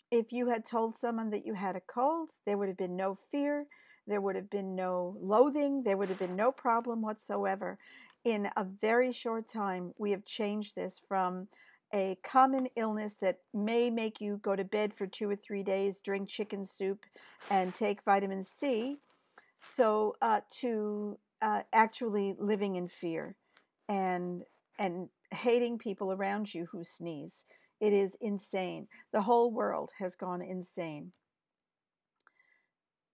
if you had told someone that you had a cold, there would have been no fear, there would have been no loathing, there would have been no problem whatsoever. In a very short time, we have changed this from a common illness that may make you go to bed for two or three days, drink chicken soup, and take vitamin C, so uh, to uh, actually living in fear and and hating people around you who sneeze. It is insane. The whole world has gone insane.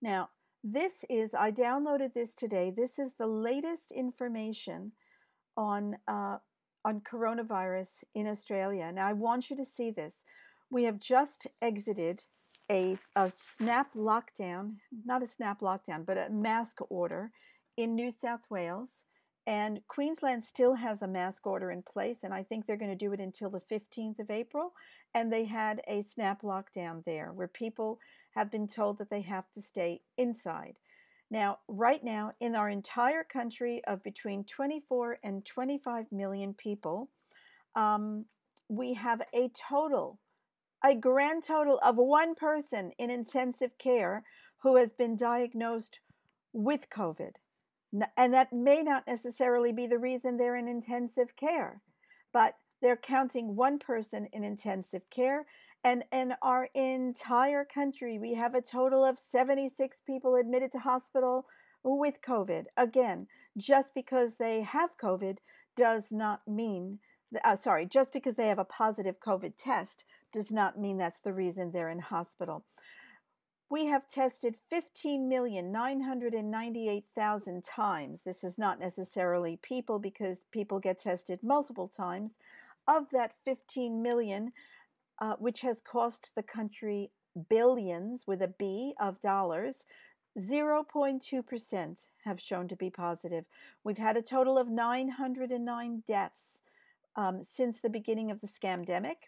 Now, this is, I downloaded this today. This is the latest information on, uh, on coronavirus in Australia. Now, I want you to see this. We have just exited a, a snap lockdown, not a snap lockdown, but a mask order in New South Wales. And Queensland still has a mask order in place, and I think they're going to do it until the 15th of April. And they had a snap lockdown there where people have been told that they have to stay inside. Now, right now, in our entire country of between 24 and 25 million people, um, we have a total, a grand total of one person in intensive care who has been diagnosed with COVID. And that may not necessarily be the reason they're in intensive care, but they're counting one person in intensive care. And in our entire country, we have a total of 76 people admitted to hospital with COVID. Again, just because they have COVID does not mean, uh, sorry, just because they have a positive COVID test does not mean that's the reason they're in hospital. We have tested 15,998,000 times. This is not necessarily people because people get tested multiple times. Of that 15 million, uh, which has cost the country billions with a B of dollars, 0.2% have shown to be positive. We've had a total of 909 deaths um, since the beginning of the scamdemic.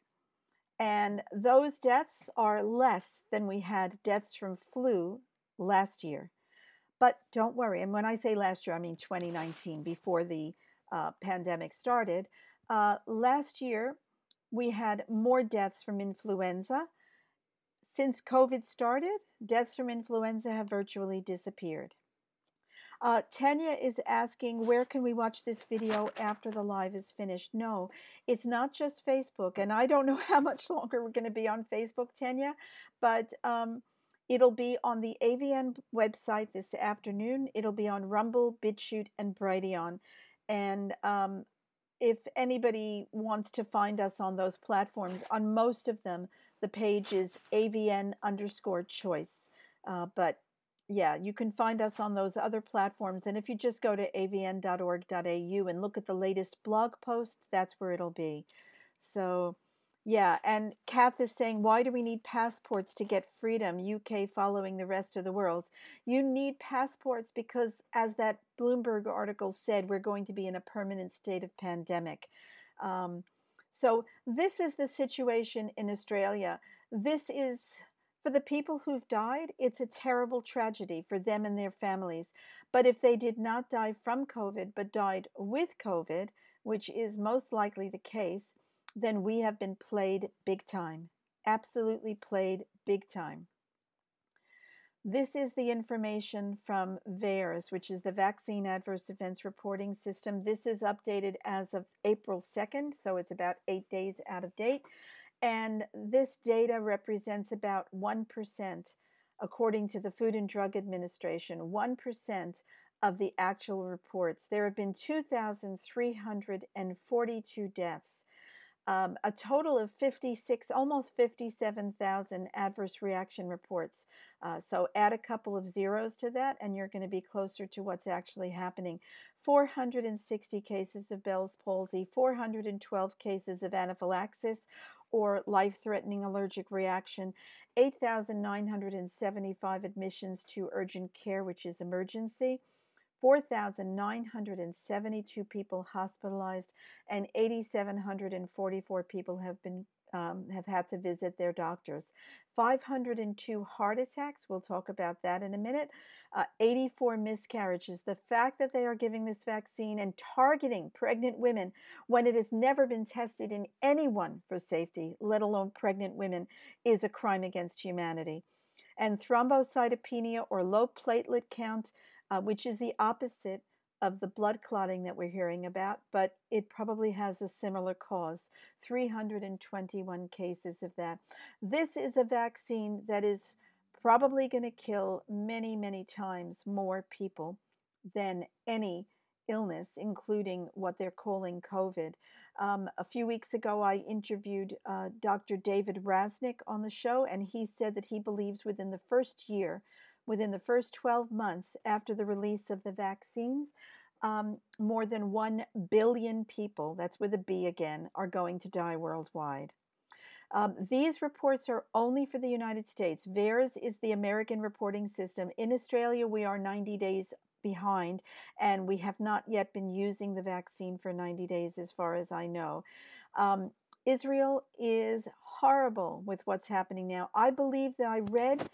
And those deaths are less than we had deaths from flu last year. But don't worry. And when I say last year, I mean 2019, before the uh, pandemic started. Uh, last year, we had more deaths from influenza. Since COVID started, deaths from influenza have virtually disappeared. Uh, Tanya is asking, where can we watch this video after the live is finished? No, it's not just Facebook. And I don't know how much longer we're going to be on Facebook, Tanya, but um, it'll be on the AVN website this afternoon. It'll be on Rumble, BitChute, and Brighteon. And um, if anybody wants to find us on those platforms, on most of them, the page is AVN underscore choice. Uh, but yeah, you can find us on those other platforms. And if you just go to avn.org.au and look at the latest blog post, that's where it'll be. So, yeah. And Kath is saying, why do we need passports to get freedom? UK following the rest of the world. You need passports because, as that Bloomberg article said, we're going to be in a permanent state of pandemic. Um, so, this is the situation in Australia. This is for the people who've died, it's a terrible tragedy for them and their families. But if they did not die from COVID, but died with COVID, which is most likely the case, then we have been played big time. Absolutely played big time. This is the information from VAERS, which is the Vaccine Adverse Events Reporting System. This is updated as of April 2nd, so it's about eight days out of date. And this data represents about 1%, according to the Food and Drug Administration, 1% of the actual reports. There have been 2,342 deaths. Um, a total of 56, almost 57,000 adverse reaction reports. Uh, so add a couple of zeros to that, and you're going to be closer to what's actually happening. 460 cases of Bell's palsy, 412 cases of anaphylaxis, or life threatening allergic reaction, 8,975 admissions to urgent care, which is emergency, 4,972 people hospitalized, and 8,744 people have been um, have had to visit their doctors. 502 heart attacks, we'll talk about that in a minute. Uh, 84 miscarriages. The fact that they are giving this vaccine and targeting pregnant women when it has never been tested in anyone for safety, let alone pregnant women, is a crime against humanity. And thrombocytopenia or low platelet count, uh, which is the opposite of the blood clotting that we're hearing about, but it probably has a similar cause 321 cases of that. This is a vaccine that is probably going to kill many, many times more people than any illness, including what they're calling COVID. Um, a few weeks ago, I interviewed uh, Dr. David Rasnick on the show, and he said that he believes within the first year within the first 12 months after the release of the vaccines, um, more than 1 billion people, that's with a B again, are going to die worldwide. Um, these reports are only for the United States. VAERS is the American reporting system. In Australia, we are 90 days behind, and we have not yet been using the vaccine for 90 days, as far as I know. Um, Israel is horrible with what's happening now. I believe that I read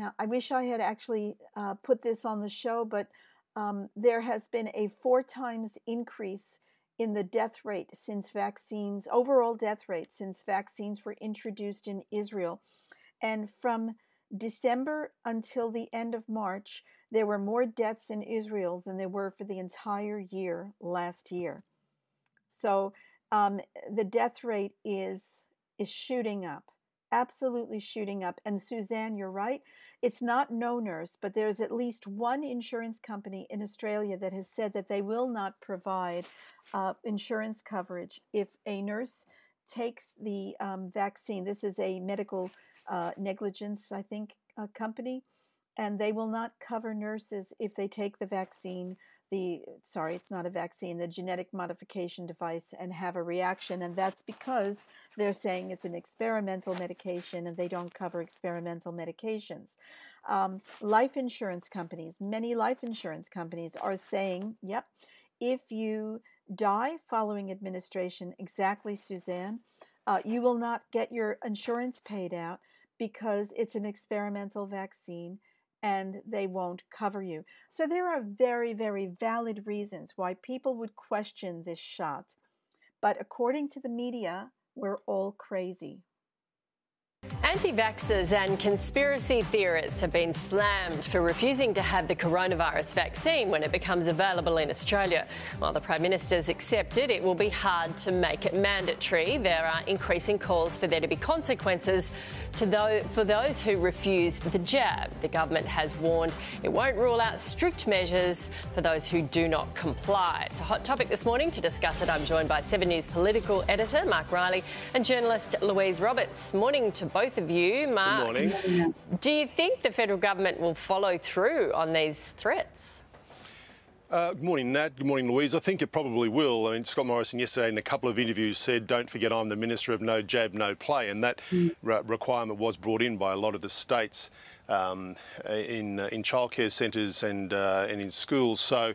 now, I wish I had actually uh, put this on the show, but um, there has been a four times increase in the death rate since vaccines, overall death rate since vaccines were introduced in Israel. And from December until the end of March, there were more deaths in Israel than there were for the entire year last year. So um, the death rate is is shooting up absolutely shooting up. And Suzanne, you're right. It's not no nurse, but there's at least one insurance company in Australia that has said that they will not provide uh, insurance coverage if a nurse takes the um, vaccine. This is a medical uh, negligence, I think, uh, company and they will not cover nurses if they take the vaccine the sorry it's not a vaccine the genetic modification device and have a reaction and that's because they're saying it's an experimental medication and they don't cover experimental medications. Um, life insurance companies many life insurance companies are saying yep if you die following administration, exactly, Suzanne, uh, you will not get your insurance paid out because it's an experimental vaccine and they won't cover you. So there are very, very valid reasons why people would question this shot. But according to the media, we're all crazy. Anti vaxxers and conspiracy theorists have been slammed for refusing to have the coronavirus vaccine when it becomes available in Australia. While the Prime Minister's accepted it will be hard to make it mandatory, there are increasing calls for there to be consequences to those, for those who refuse the jab. The government has warned it won't rule out strict measures for those who do not comply. It's a hot topic this morning. To discuss it, I'm joined by 7 News political editor Mark Riley and journalist Louise Roberts. Morning to both of you. Mark, Good morning. do you think the federal government will follow through on these threats? Uh, good morning, Nat. Good morning, Louise. I think it probably will. I mean, Scott Morrison yesterday in a couple of interviews said, don't forget I'm the Minister of No Jab, No Play. And that re- requirement was brought in by a lot of the states um, in, in childcare centres and, uh, and in schools. So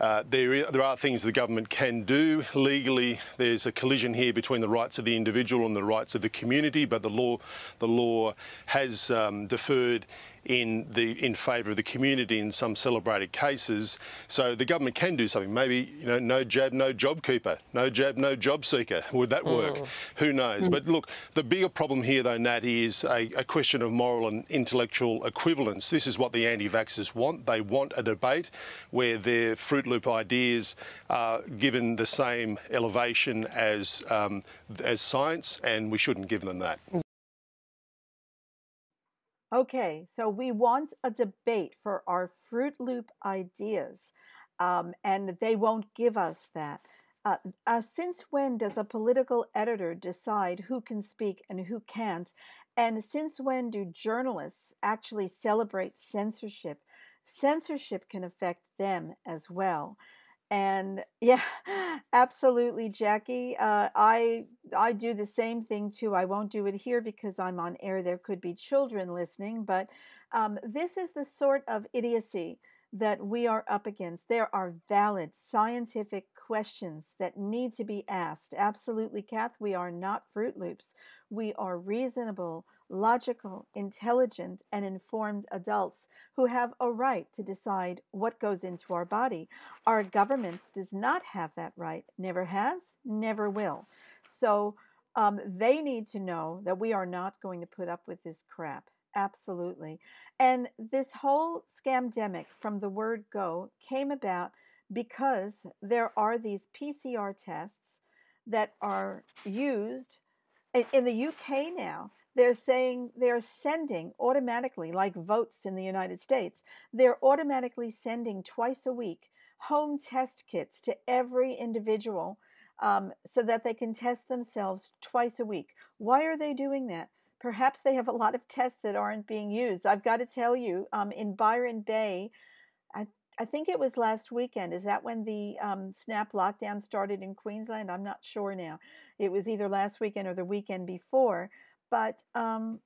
uh, there, there are things the government can do legally. There's a collision here between the rights of the individual and the rights of the community, but the law, the law has um, deferred in the in favour of the community in some celebrated cases. So the government can do something. Maybe you know, no jab, no job keeper, no jab, no job seeker. Would that work? Who knows? But look, the bigger problem here, though, Nat, is a, a question of moral and intellectual equivalence. This is what the anti-vaxxers want. They want a debate where their Fruit Loop ideas are given the same elevation as um, as science, and we shouldn't give them that. Okay, so we want a debate for our Fruit Loop ideas, um, and they won't give us that. Uh, uh, since when does a political editor decide who can speak and who can't? And since when do journalists actually celebrate censorship? Censorship can affect them as well. And yeah, absolutely, Jackie. Uh, I I do the same thing too. I won't do it here because I'm on air. There could be children listening, but um, this is the sort of idiocy that we are up against. There are valid scientific questions that need to be asked. Absolutely, Kath. We are not Fruit Loops. We are reasonable, logical, intelligent, and informed adults who have a right to decide what goes into our body. Our government does not have that right, never has, never will. So um, they need to know that we are not going to put up with this crap. Absolutely. And this whole scamdemic from the word go came about because there are these PCR tests that are used in, the UK now they're saying they're sending automatically, like votes in the United States, they're automatically sending twice a week home test kits to every individual um, so that they can test themselves twice a week. Why are they doing that? Perhaps they have a lot of tests that aren't being used. I've got to tell you, um, in Byron Bay, I, I think it was last weekend. Is that when the um, snap lockdown started in Queensland? I'm not sure now. It was either last weekend or the weekend before but um,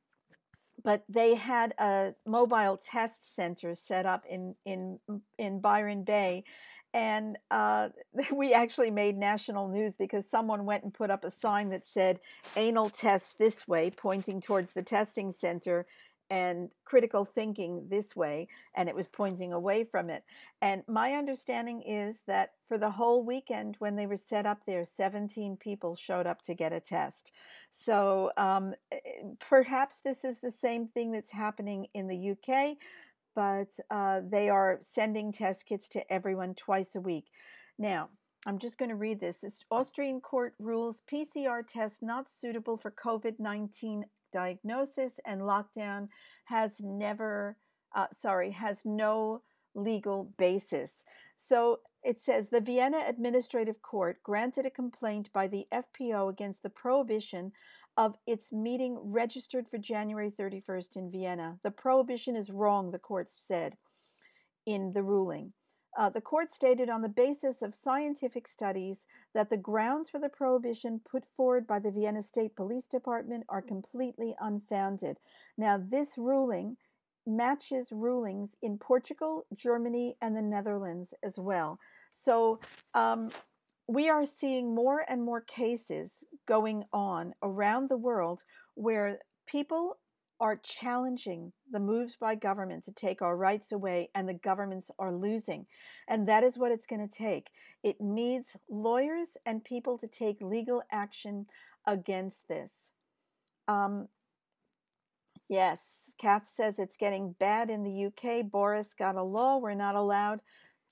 but they had a mobile test center set up in in in Byron Bay, and uh, we actually made national news because someone went and put up a sign that said "anal test this way," pointing towards the testing center, and critical thinking this way, and it was pointing away from it. And my understanding is that for the whole weekend, when they were set up there, 17 people showed up to get a test. So um, eh, perhaps this is the same thing that's happening in the UK, but uh, they are sending test kits to everyone twice a week. Now, I'm just going to read this. This Austrian court rules PCR test not suitable for COVID 19 diagnosis and lockdown has never, uh, sorry, has no legal basis. So it says the Vienna Administrative Court granted a complaint by the FPO against the prohibition of its meeting registered for January 31st in Vienna. The prohibition is wrong, the court said in the ruling. Uh, the court stated on the basis of scientific studies that the grounds for the prohibition put forward by the Vienna State Police Department are completely unfounded. Now, this ruling matches rulings in Portugal, Germany, and the Netherlands as well. So um, we are seeing more and more cases going on around the world where people are challenging the moves by government to take our rights away, and the governments are losing. And that is what it's going to take. It needs lawyers and people to take legal action against this. Um, yes, Kath says it's getting bad in the UK. Boris got a law. We're not allowed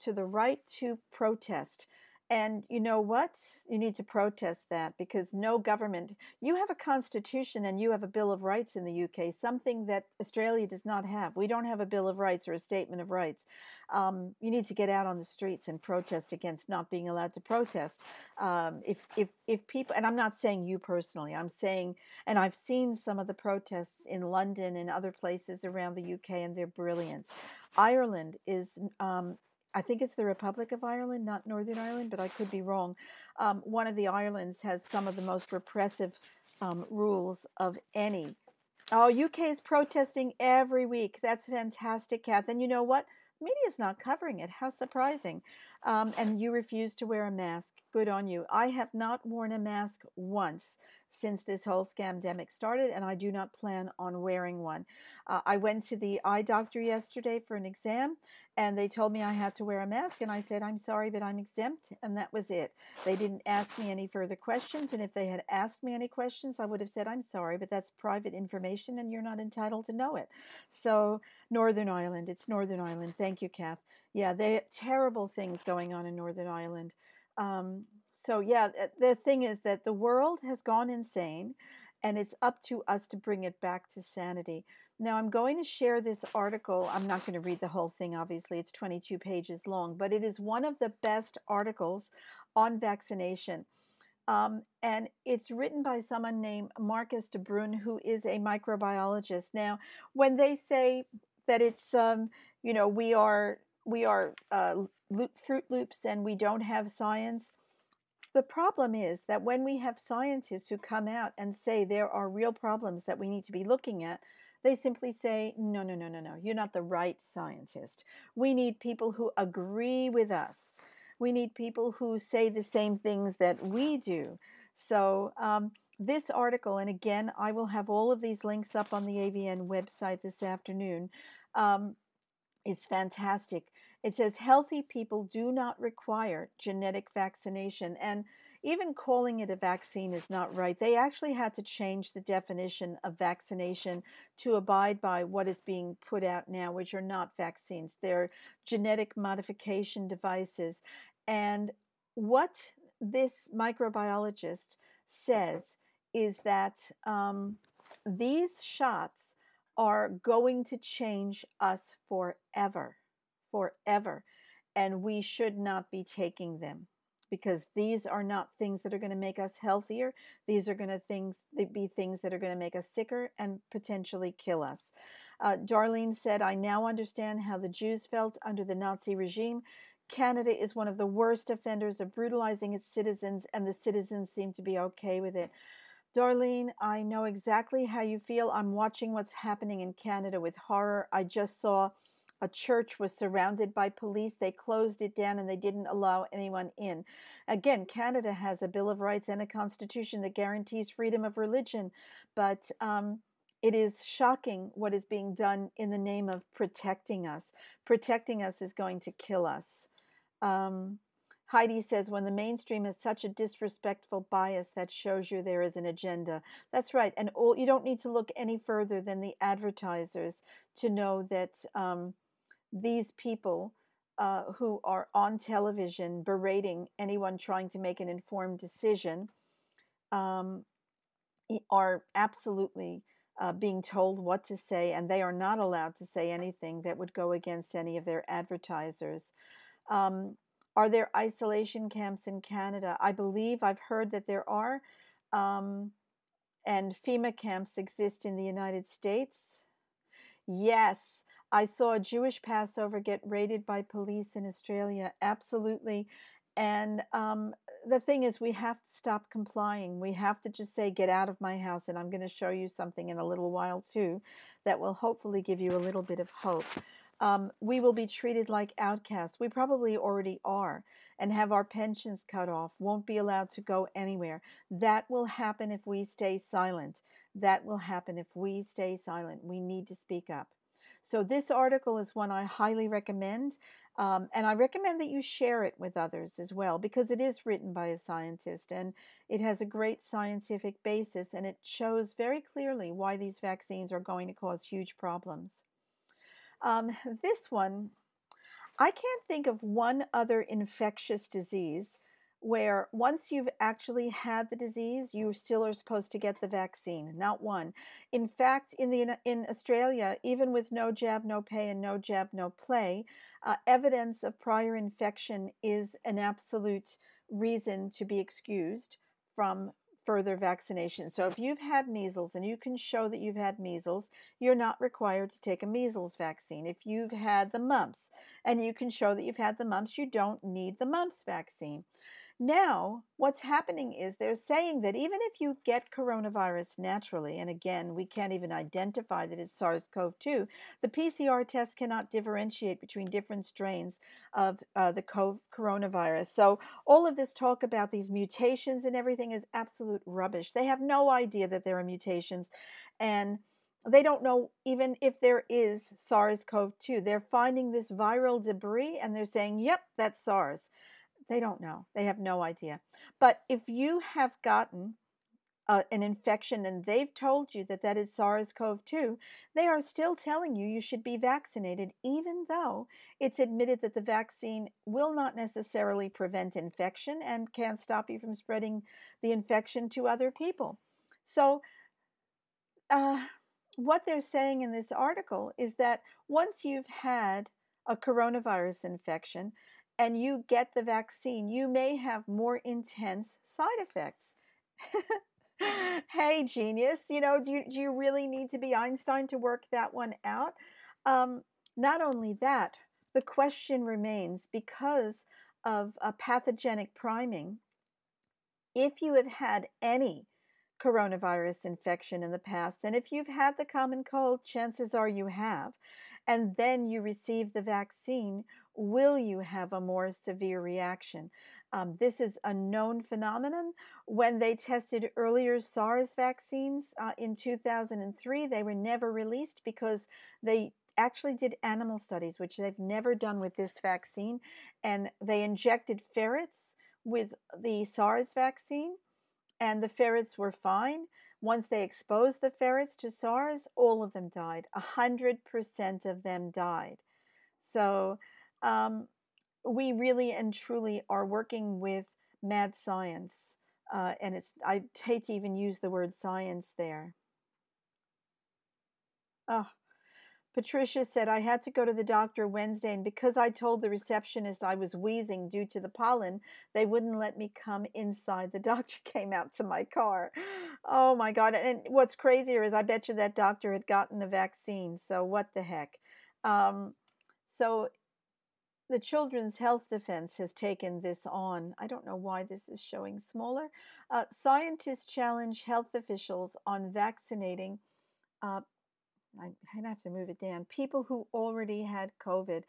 to the right to protest. And you know what? You need to protest that because no government, you have a constitution and you have a Bill of Rights in the UK, something that Australia does not have. We don't have a Bill of Rights or a Statement of Rights. Um, you need to get out on the streets and protest against not being allowed to protest. Um, if, if, if people, and I'm not saying you personally, I'm saying, and I've seen some of the protests in London and other places around the UK, and they're brilliant. Ireland is um, I think it's the Republic of Ireland, not Northern Ireland, but I could be wrong. Um, one of the islands has some of the most repressive um, rules of any. Oh, UK is protesting every week. That's fantastic, Kath. And you know what? Media is not covering it. How surprising. Um, and you refuse to wear a mask. Good on you. I have not worn a mask once since this whole scamdemic started, and I do not plan on wearing one. Uh, I went to the eye doctor yesterday for an exam, and they told me I had to wear a mask, and I said, I'm sorry, but I'm exempt, and that was it. They didn't ask me any further questions, and if they had asked me any questions, I would have said, I'm sorry, but that's private information, and you're not entitled to know it. So, Northern Ireland, it's Northern Ireland. Thank you, Kath. Yeah, they terrible things going on in Northern Ireland. Um, so, yeah, the thing is that the world has gone insane, and it's up to us to bring it back to sanity. Now, I'm going to share this article. I'm not going to read the whole thing, obviously, it's 22 pages long, but it is one of the best articles on vaccination. Um, and it's written by someone named Marcus de Bruin, who is a microbiologist. Now, when they say that it's, um, you know, we are we are uh, loop, Fruit Loops and we don't have science, the problem is that when we have scientists who come out and say there are real problems that we need to be looking at, they simply say, no, no, no, no, no, you're not the right scientist. We need people who agree with us. We need people who say the same things that we do. So, um, this article, and again, I will have all of these links up on the AVN website this afternoon, um, is fantastic. It says healthy people do not require genetic vaccination. And even calling it a vaccine is not right. They actually had to change the definition of vaccination to abide by what is being put out now, which are not vaccines. They're genetic modification devices. And what this microbiologist says is that um, these shots are going to change us forever forever. And we should not be taking them because these are not things that are going to make us healthier. These are going to things be things that are going to make us sicker and potentially kill us. Uh, Darlene said, "I now understand how the Jews felt under the Nazi regime. Canada is one of the worst offenders of brutalizing its citizens, and the citizens seem to be okay with it." Darlene, I know exactly how you feel. I'm watching what's happening in Canada with horror. I just saw a church was surrounded by police. They closed it down and they didn't allow anyone in. Again, Canada has a Bill of Rights and a constitution that guarantees freedom of religion, but um, it is shocking what is being done in the name of protecting us. Protecting us is going to kill us. Um, Heidi says, when the mainstream has such a disrespectful bias, that shows you there is an agenda. That's right. And all, you don't need to look any further than the advertisers to know that um, these people uh, who are on television berating anyone trying to make an informed decision um, are absolutely uh, being told what to say, and they are not allowed to say anything that would go against any of their advertisers. Um, are there isolation camps in Canada? I believe I've heard that there are, um, and FEMA camps exist in the United States. Yes, I saw a Jewish Passover get raided by police in Australia. Absolutely. And um, the thing is, we have to stop complying. We have to just say, get out of my house. And I'm going to show you something in a little while, too, that will hopefully give you a little bit of hope. um, we will be treated like outcasts. We probably already are and have our pensions cut off, won't be allowed to go anywhere. That will happen if we stay silent. That will happen if we stay silent. We need to speak up. So, this article is one I highly recommend. Um, and I recommend that you share it with others as well because it is written by a scientist and it has a great scientific basis and it shows very clearly why these vaccines are going to cause huge problems. Um, this one, I can't think of one other infectious disease where once you've actually had the disease, you still are supposed to get the vaccine. Not one. In fact, in the in Australia, even with no jab, no pay, and no jab, no play, uh, evidence of prior infection is an absolute reason to be excused from further vaccination. So if you've had measles and you can show that you've had measles, you're not required to take a measles vaccine. If you've had the mumps and you can show that you've had the mumps, you don't need the mumps vaccine. Now, what's happening is they're saying that even if you get coronavirus naturally, and again, we can't even identify that it's SARS CoV 2, the PCR test cannot differentiate between different strains of uh, the coronavirus. So, all of this talk about these mutations and everything is absolute rubbish. They have no idea that there are mutations, and they don't know even if there is SARS CoV 2. They're finding this viral debris and they're saying, yep, that's SARS. They don't know. They have no idea. But if you have gotten uh, an infection and they've told you that that is SARS CoV 2, they are still telling you you should be vaccinated, even though it's admitted that the vaccine will not necessarily prevent infection and can't stop you from spreading the infection to other people. So, uh, what they're saying in this article is that once you've had a coronavirus infection, and you get the vaccine, you may have more intense side effects. hey, genius, you know, do you, do you really need to be Einstein to work that one out? Um, not only that, the question remains because of a pathogenic priming, if you have had any coronavirus infection in the past, and if you've had the common cold, chances are you have, and then you receive the vaccine, will you have a more severe reaction? Um, this is a known phenomenon. When they tested earlier SARS vaccines uh, in 2003, they were never released because they actually did animal studies, which they've never done with this vaccine, and they injected ferrets with the SARS vaccine, and the ferrets were fine. Once they exposed the ferrets to SARS, all of them died. 100% of them died. So, um, we really and truly are working with mad science. Uh, and it's I hate to even use the word science there. Oh, Patricia said I had to go to the doctor Wednesday, and because I told the receptionist I was wheezing due to the pollen, they wouldn't let me come inside. The doctor came out to my car. Oh my God! And what's crazier is I bet you that doctor had gotten the vaccine. So what the heck? Um, so the Children's Health Defense has taken this on. I don't know why this is showing smaller. Uh, scientists challenge health officials on vaccinating. Uh, I, have to move it down. People who already had COVID.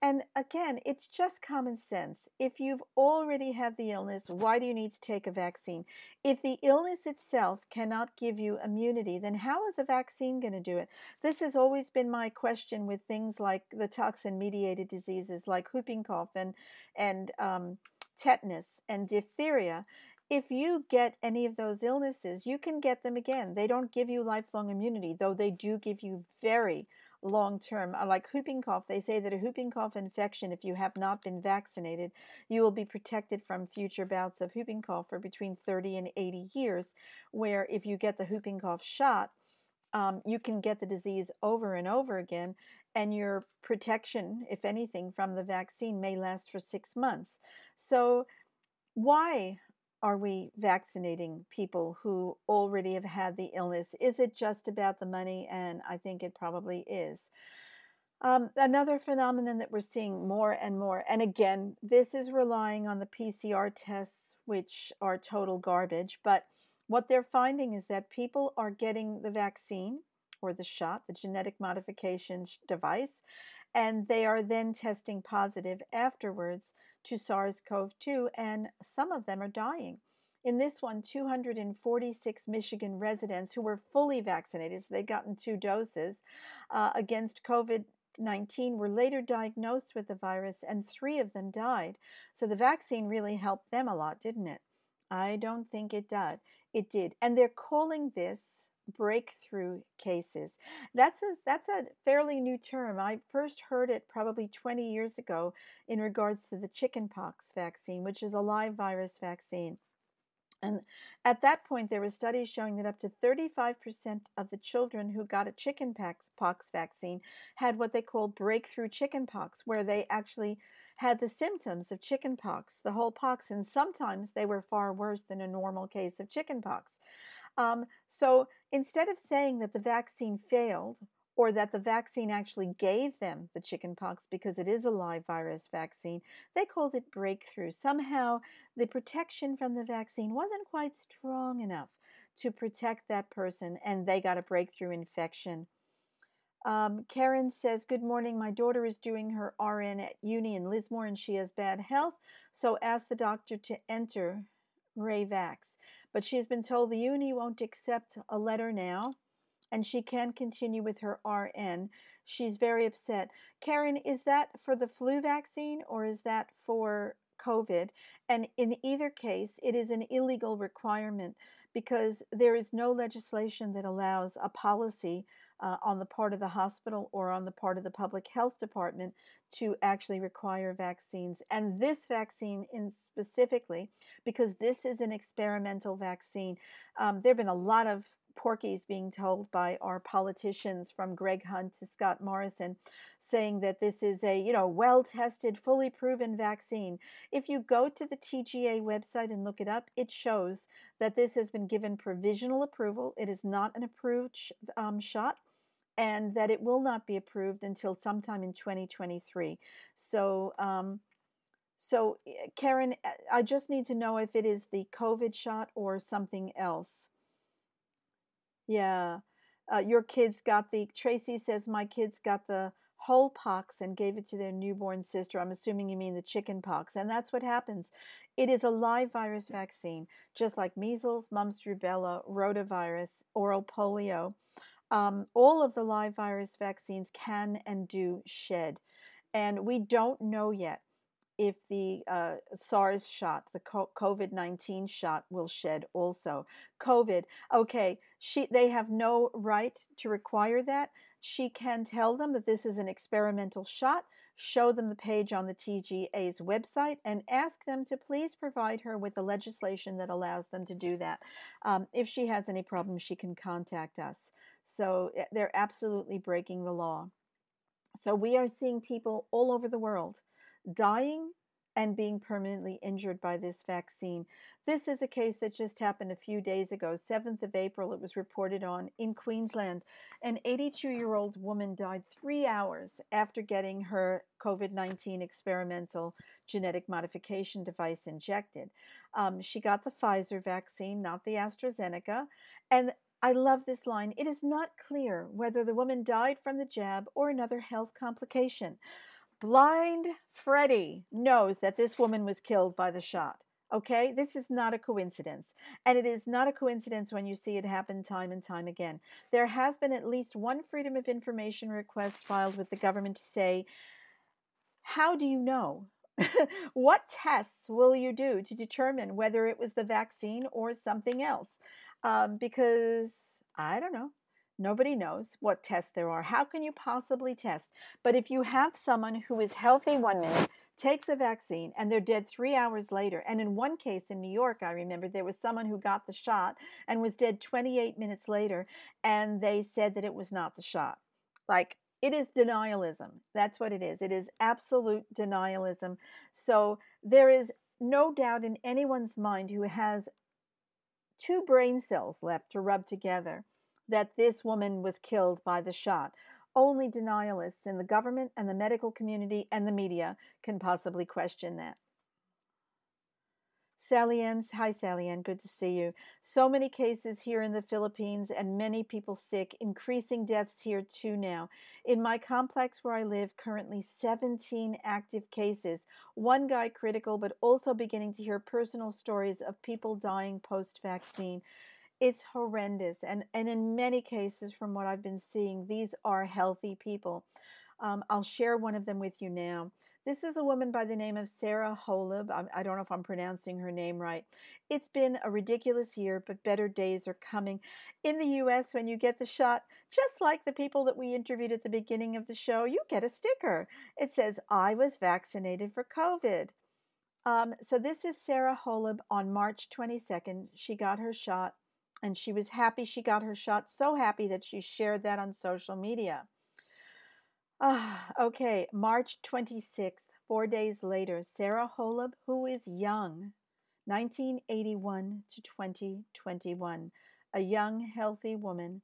And again, it's just common sense. If you've already had the illness, why do you need to take a vaccine? If the illness itself cannot give you immunity, then how is a vaccine going to do it? This has always been my question with things like the toxin mediated diseases like whooping cough and, and um, tetanus and diphtheria if you get any of those illnesses, you can get them again. They don't give you lifelong immunity, though they do give you very long term. Uh, like whooping cough, they say that a whooping cough infection, if you have not been vaccinated, you will be protected from future bouts of whooping cough for between 30 and 80 years. Where if you get the whooping cough shot, um, you can get the disease over and over again, and your protection, if anything, from the vaccine may last for six months. So, why are we vaccinating people who already have had the illness? Is it just about the money? And I think it probably is. Um, another phenomenon that we're seeing more and more, and again, this is relying on the PCR tests, which are total garbage, but what they're finding is that people are getting the vaccine or the shot, the genetic modification device, and they are then testing positive afterwards to SARS CoV 2, and some of them are dying. In this one, 246 Michigan residents who were fully vaccinated, so they'd gotten two doses uh, against COVID 19 were later diagnosed with the virus, and three of them died. So the vaccine really helped them a lot, didn't it? I don't think it did. It did. And they're calling this breakthrough cases. That's a that's a fairly new term. I first heard it probably 20 years ago in regards to the chickenpox vaccine, which is a live virus vaccine. And at that point, there were studies showing that up to 35% of the children who got a chickenpox vaccine had what they called breakthrough chickenpox, where they actually had the symptoms of chickenpox, the whole pox, and sometimes they were far worse than a normal case of chickenpox. Um, so instead of saying that the vaccine failed or that the vaccine actually gave them the chickenpox because it is a live virus vaccine, they called it breakthrough. Somehow the protection from the vaccine wasn't quite strong enough to protect that person, and they got a breakthrough infection. Um, Karen says, Good morning. My daughter is doing her RN at uni in Lismore and she has bad health, so ask the doctor to enter Rayvax. But she has been told the uni won't accept a letter now and she can continue with her RN. She's very upset. Karen, is that for the flu vaccine or is that for COVID? And in either case, it is an illegal requirement because there is no legislation that allows a policy uh, on the part of the hospital or on the part of the public health department to actually require vaccines. And this vaccine, in specifically, because this is an experimental vaccine, um, there have been a lot of porkies being told by our politicians from Greg Hunt to Scott Morrison saying that this is a you know well tested fully proven vaccine. If you go to the TGA website and look it up it shows that this has been given provisional approval. It is not an approved sh- um, shot and that it will not be approved until sometime in 2023 so um, so eh, Karen eh, I just need to know if it is the COVID shot or something else yeah. Uh, your kids got the, Tracy says, my kids got the whole pox and gave it to their newborn sister. I'm assuming you mean the chicken pox. And that's what happens. It is a live virus vaccine, just like measles, mumps, rubella, rotavirus, oral polio. Um, all of the live virus vaccines can and do shed. And we don't know yet if the uh, SARS shot, the COVID 19 shot, will shed also. COVID, okay, she, they have no right to require that. She can tell them that this is an experimental shot, show them the page on the TGA's website, and ask them to please provide her with the legislation that allows them to do that. Um, if she has any problems, she can contact us. So eh, they're absolutely breaking the law. So we are seeing people all over the world dying and being permanently injured by this vaccine. This is a case that just happened a few days ago, 7th of April, it was reported on in Queensland. An 82 year old woman died three hours after getting her COVID 19 experimental genetic modification device injected. Um, she got the Pfizer vaccine, not the AstraZeneca. And I love this line. It is not clear whether the woman died from the jab or another health complication. Blind Freddy knows that this woman was killed by the shot. Okay, this is not a coincidence. And it is not a coincidence when you see it happen time and time again. There has been at least one Freedom of Information request filed with the government to say, How do you know? what tests will you do to determine whether it was the vaccine or something else? Um, because I don't know. Nobody knows what tests there are. How can you possibly test? But if you have someone who is healthy one minute, takes a vaccine, and they're dead three hours later, and in one case in New York, I remember there was someone who got the shot and was dead 28 minutes later, and they said that it was not the shot. Like, it is denialism. That's what it is. It is absolute denialism. So there is no doubt in anyone's mind who has two brain cells left to rub together that this woman was killed by the shot. Only denialists in the government and the medical community and the media can possibly question that. Sally Ann, hi Sally Ann, good to see you. So many cases here in the Philippines and many people sick, increasing deaths here too now. In my complex where I live, currently 17 active cases. One guy critical, but also beginning to hear personal stories of people dying post vaccine. It's horrendous. And, and in many cases, from what I've been seeing, these are healthy people. Um, I'll share one of them with you now. This is a woman by the name of Sarah Holub. I don't know if I'm pronouncing her name right. It's been a ridiculous year, but better days are coming. In the US, when you get the shot, just like the people that we interviewed at the beginning of the show, you get a sticker. It says, I was vaccinated for COVID. Um, so this is Sarah Holub on March 22nd. She got her shot and she was happy she got her shot, so happy that she shared that on social media. Ah, okay, March 26th, four days later, Sarah Holub, who is young, 1981 to 2021, a young, healthy woman,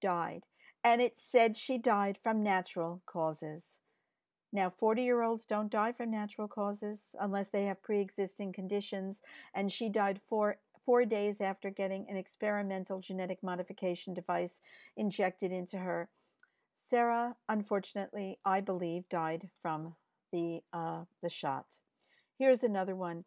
died. And it said she died from natural causes. Now, 40 year olds don't die from natural causes unless they have pre existing conditions, and she died four, four days after getting an experimental genetic modification device injected into her. Sarah, unfortunately, I believe, died from the uh, the shot. Here's another one.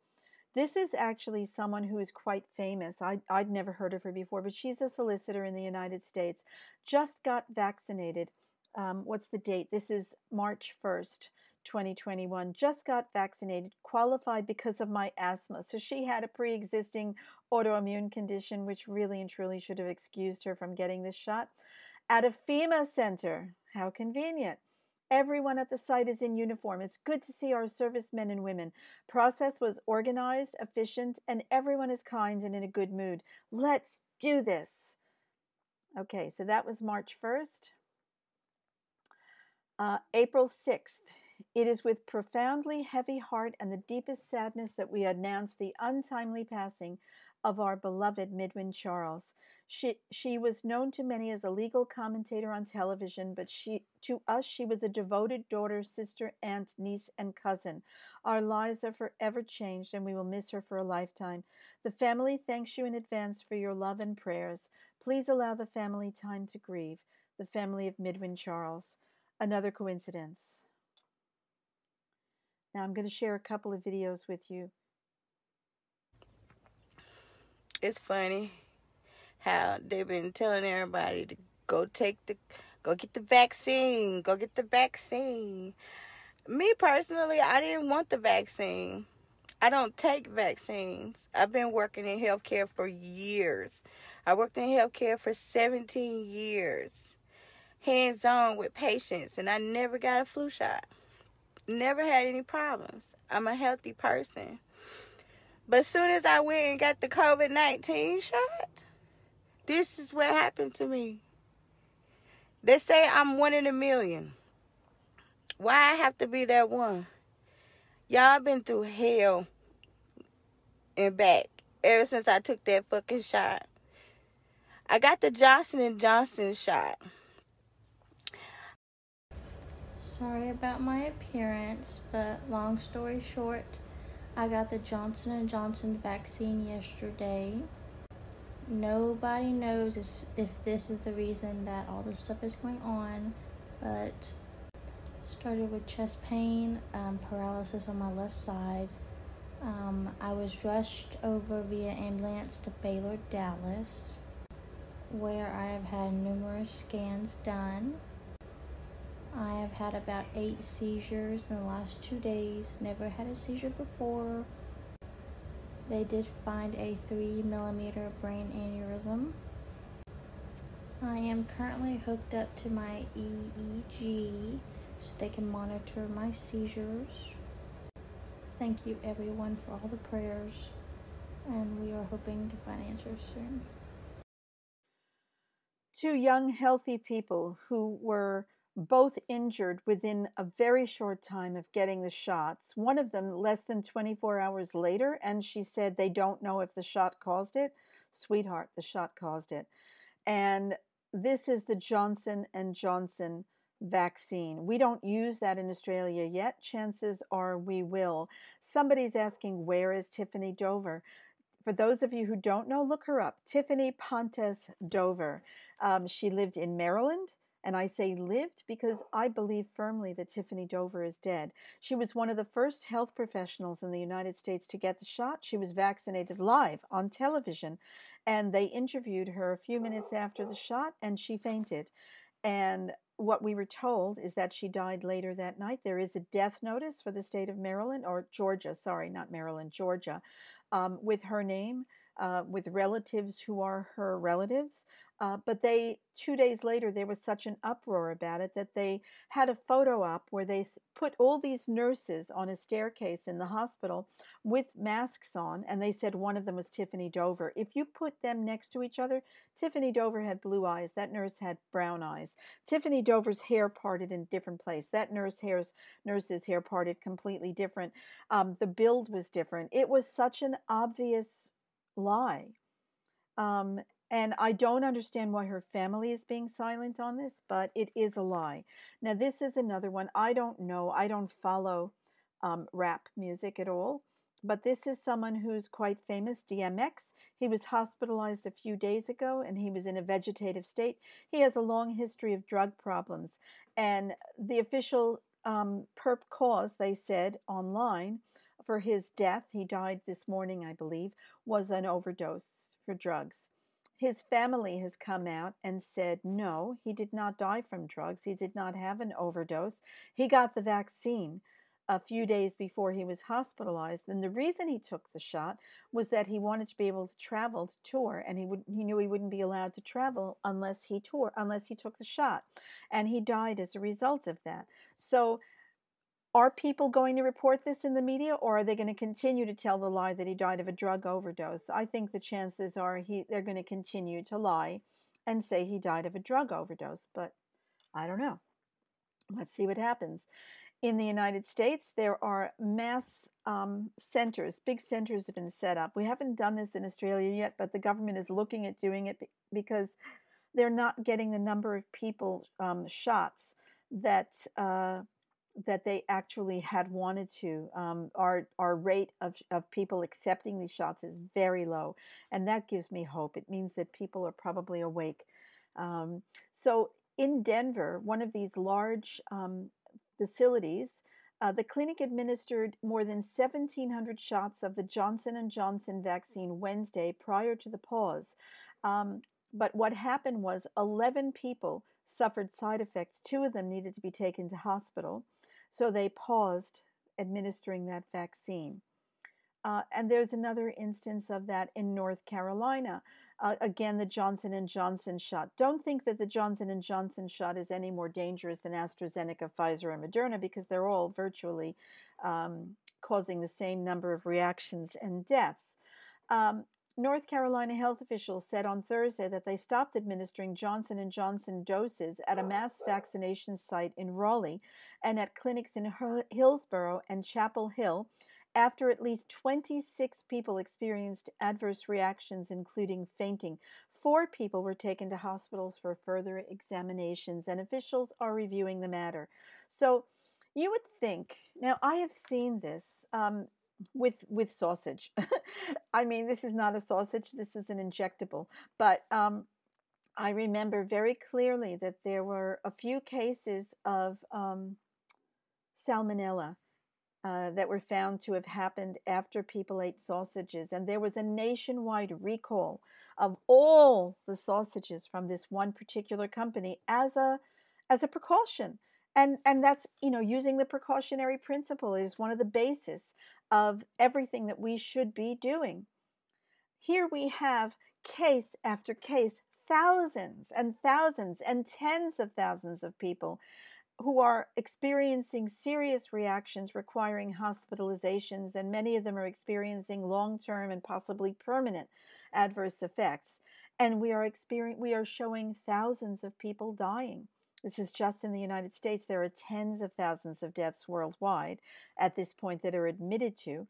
This is actually someone who is quite famous. I, I'd never heard of her before, but she's a solicitor in the United States. Just got vaccinated. Um, what's the date? This is March 1st, 2021. Just got vaccinated, qualified because of my asthma. So she had a pre existing autoimmune condition, which really and truly should have excused her from getting this shot at a FEMA center. How convenient. Everyone at the site is in uniform. It's good to see our servicemen and women. Process was organized, efficient, and everyone is kind and in a good mood. Let's do this. Okay, so that was March 1st. Uh, April 6th. It is with profoundly heavy heart and the deepest sadness that we announce the untimely passing of our beloved Midwin Charles. She, she was known to many as a legal commentator on television, but she, to us, she was a devoted daughter, sister, aunt, niece, and cousin. Our lives are forever changed, and we will miss her for a lifetime. The family thanks you in advance for your love and prayers. Please allow the family time to grieve. The family of Midwin Charles. Another coincidence. Now I'm going to share a couple of videos with you. It's funny how they've been telling everybody to go take the go get the vaccine, go get the vaccine. Me personally, I didn't want the vaccine. I don't take vaccines. I've been working in healthcare for years. I worked in healthcare for 17 years, hands on with patients, and I never got a flu shot. Never had any problems. I'm a healthy person. But soon as I went and got the COVID 19 shot, this is what happened to me. They say I'm one in a million. Why I have to be that one? Y'all been through hell and back ever since I took that fucking shot. I got the Johnson and Johnson shot. Sorry about my appearance, but long story short, I got the Johnson and Johnson vaccine yesterday. Nobody knows if, if this is the reason that all this stuff is going on, but started with chest pain, um, paralysis on my left side. Um, I was rushed over via ambulance to Baylor, Dallas, where I have had numerous scans done. I have had about eight seizures in the last two days. Never had a seizure before. They did find a 3 millimeter brain aneurysm. I am currently hooked up to my EEG so they can monitor my seizures. Thank you everyone for all the prayers, and we are hoping to find answers soon. Two young, healthy people who were both injured within a very short time of getting the shots. One of them less than 24 hours later, and she said they don't know if the shot caused it. Sweetheart, the shot caused it. And this is the Johnson and Johnson vaccine. We don't use that in Australia yet. Chances are we will. somebody's asking, where is Tiffany Dover? For those of you who don't know, look her up. Tiffany Pontes Dover. Um, she lived in Maryland. And I say lived because I believe firmly that Tiffany Dover is dead. She was one of the first health professionals in the United States to get the shot. She was vaccinated live on television, and they interviewed her a few minutes after the shot, and she fainted. And what we were told is that she died later that night. There is a death notice for the state of Maryland, or Georgia, sorry, not Maryland, Georgia, um, with her name, uh, with relatives who are her relatives. Uh, but they, two days later, there was such an uproar about it that they had a photo up where they put all these nurses on a staircase in the hospital with masks on, and they said one of them was Tiffany Dover. If you put them next to each other, Tiffany Dover had blue eyes. That nurse had brown eyes. Tiffany Dover's hair parted in different place. That nurse hair's nurse's hair parted completely different. Um, the build was different. It was such an obvious lie. Um, and I don't understand why her family is being silent on this, but it is a lie. Now, this is another one. I don't know. I don't follow um, rap music at all. But this is someone who's quite famous, DMX. He was hospitalized a few days ago and he was in a vegetative state. He has a long history of drug problems. And the official um, perp cause, they said online, for his death, he died this morning, I believe, was an overdose for drugs. His family has come out and said no, he did not die from drugs. He did not have an overdose. He got the vaccine a few days before he was hospitalized. And the reason he took the shot was that he wanted to be able to travel to tour, and he would he knew he wouldn't be allowed to travel unless he tour unless he took the shot, and he died as a result of that. So are people going to report this in the media or are they going to continue to tell the lie that he died of a drug overdose? I think the chances are he they're going to continue to lie and say he died of a drug overdose, but I don't know. Let's see what happens. In the United States, there are mass um, centers, big centers have been set up. We haven't done this in Australia yet, but the government is looking at doing it because they're not getting the number of people um, shots that. Uh, that they actually had wanted to. Um, our our rate of, of people accepting these shots is very low, and that gives me hope. It means that people are probably awake. Um, so in Denver, one of these large um, facilities, uh, the clinic administered more than 1,700 shots of the Johnson and Johnson vaccine Wednesday prior to the pause. Um, but what happened was 11 people suffered side effects. Two of them needed to be taken to hospital. So they paused administering that vaccine. Uh, and there's another instance of that in North Carolina. Uh, again, the Johnson and Johnson shot. Don't think that the Johnson and Johnson shot is any more dangerous than AstraZeneca, Pfizer, and Moderna because they're all virtually um, causing the same number of reactions and deaths. Um, North Carolina health officials said on Thursday that they stopped administering Johnson & Johnson doses at a mass vaccination site in Raleigh and at clinics in Hillsborough and Chapel Hill after at least 26 people experienced adverse reactions including fainting. Four people were taken to hospitals for further examinations and officials are reviewing the matter. So you would think, now I have seen this um, with with sausage. I mean, this is not a sausage. This is an injectable. But um, I remember very clearly that there were a few cases of um, salmonella uh, that were found to have happened after people ate sausages, and there was a nationwide recall of all the sausages from this one particular company as a as a precaution. And and that's you know using the precautionary principle is one of the basis of everything that we should be doing. Here we have case after case, thousands and thousands and tens of thousands of people who are experiencing serious reactions requiring hospitalizations, and many of them are experiencing long term and possibly permanent adverse effects. And we are, experiencing, we are showing thousands of people dying. This is just in the United States. There are tens of thousands of deaths worldwide at this point that are admitted to.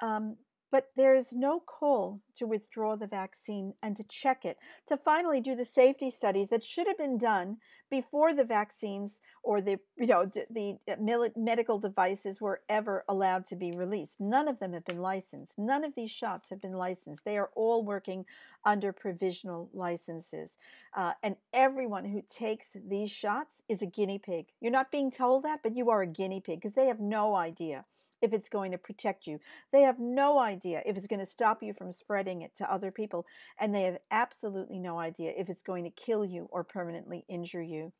Um, But there is no call to withdraw the vaccine and to check it, to finally do the safety studies that should have been done before the vaccines or the you know the, the medical devices were ever allowed to be released. None of them have been licensed. None of these shots have been licensed. They are all working under provisional licenses, uh, and everyone who takes these shots is a guinea pig. You're not being told that, but you are a guinea pig because they have no idea if it's going to protect you. They have no idea if it's going to stop you from spreading it to other people. And they have absolutely no idea if it's going to kill you or permanently injure you.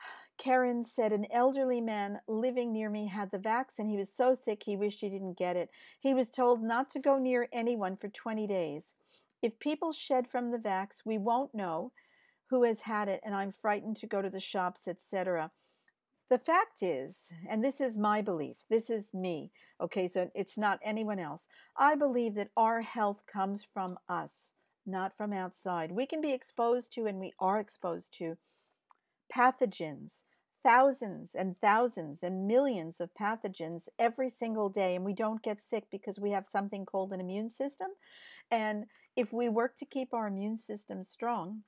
Karen said an elderly man living near me had the vaccine. He was so sick he wished he didn't get it. He was told not to go near anyone for 20 days. If people shed from the vax, we won't know who has had it, and I'm frightened to go to the shops, etc. The fact is, and this is my belief, this is me, okay, so it's not anyone else. I believe that our health comes from us, not from outside. We can be exposed to, and we are exposed to, pathogens, thousands and thousands and millions of pathogens every single day, and we don't get sick because we have something called an immune system. And if we work to keep our immune system strong,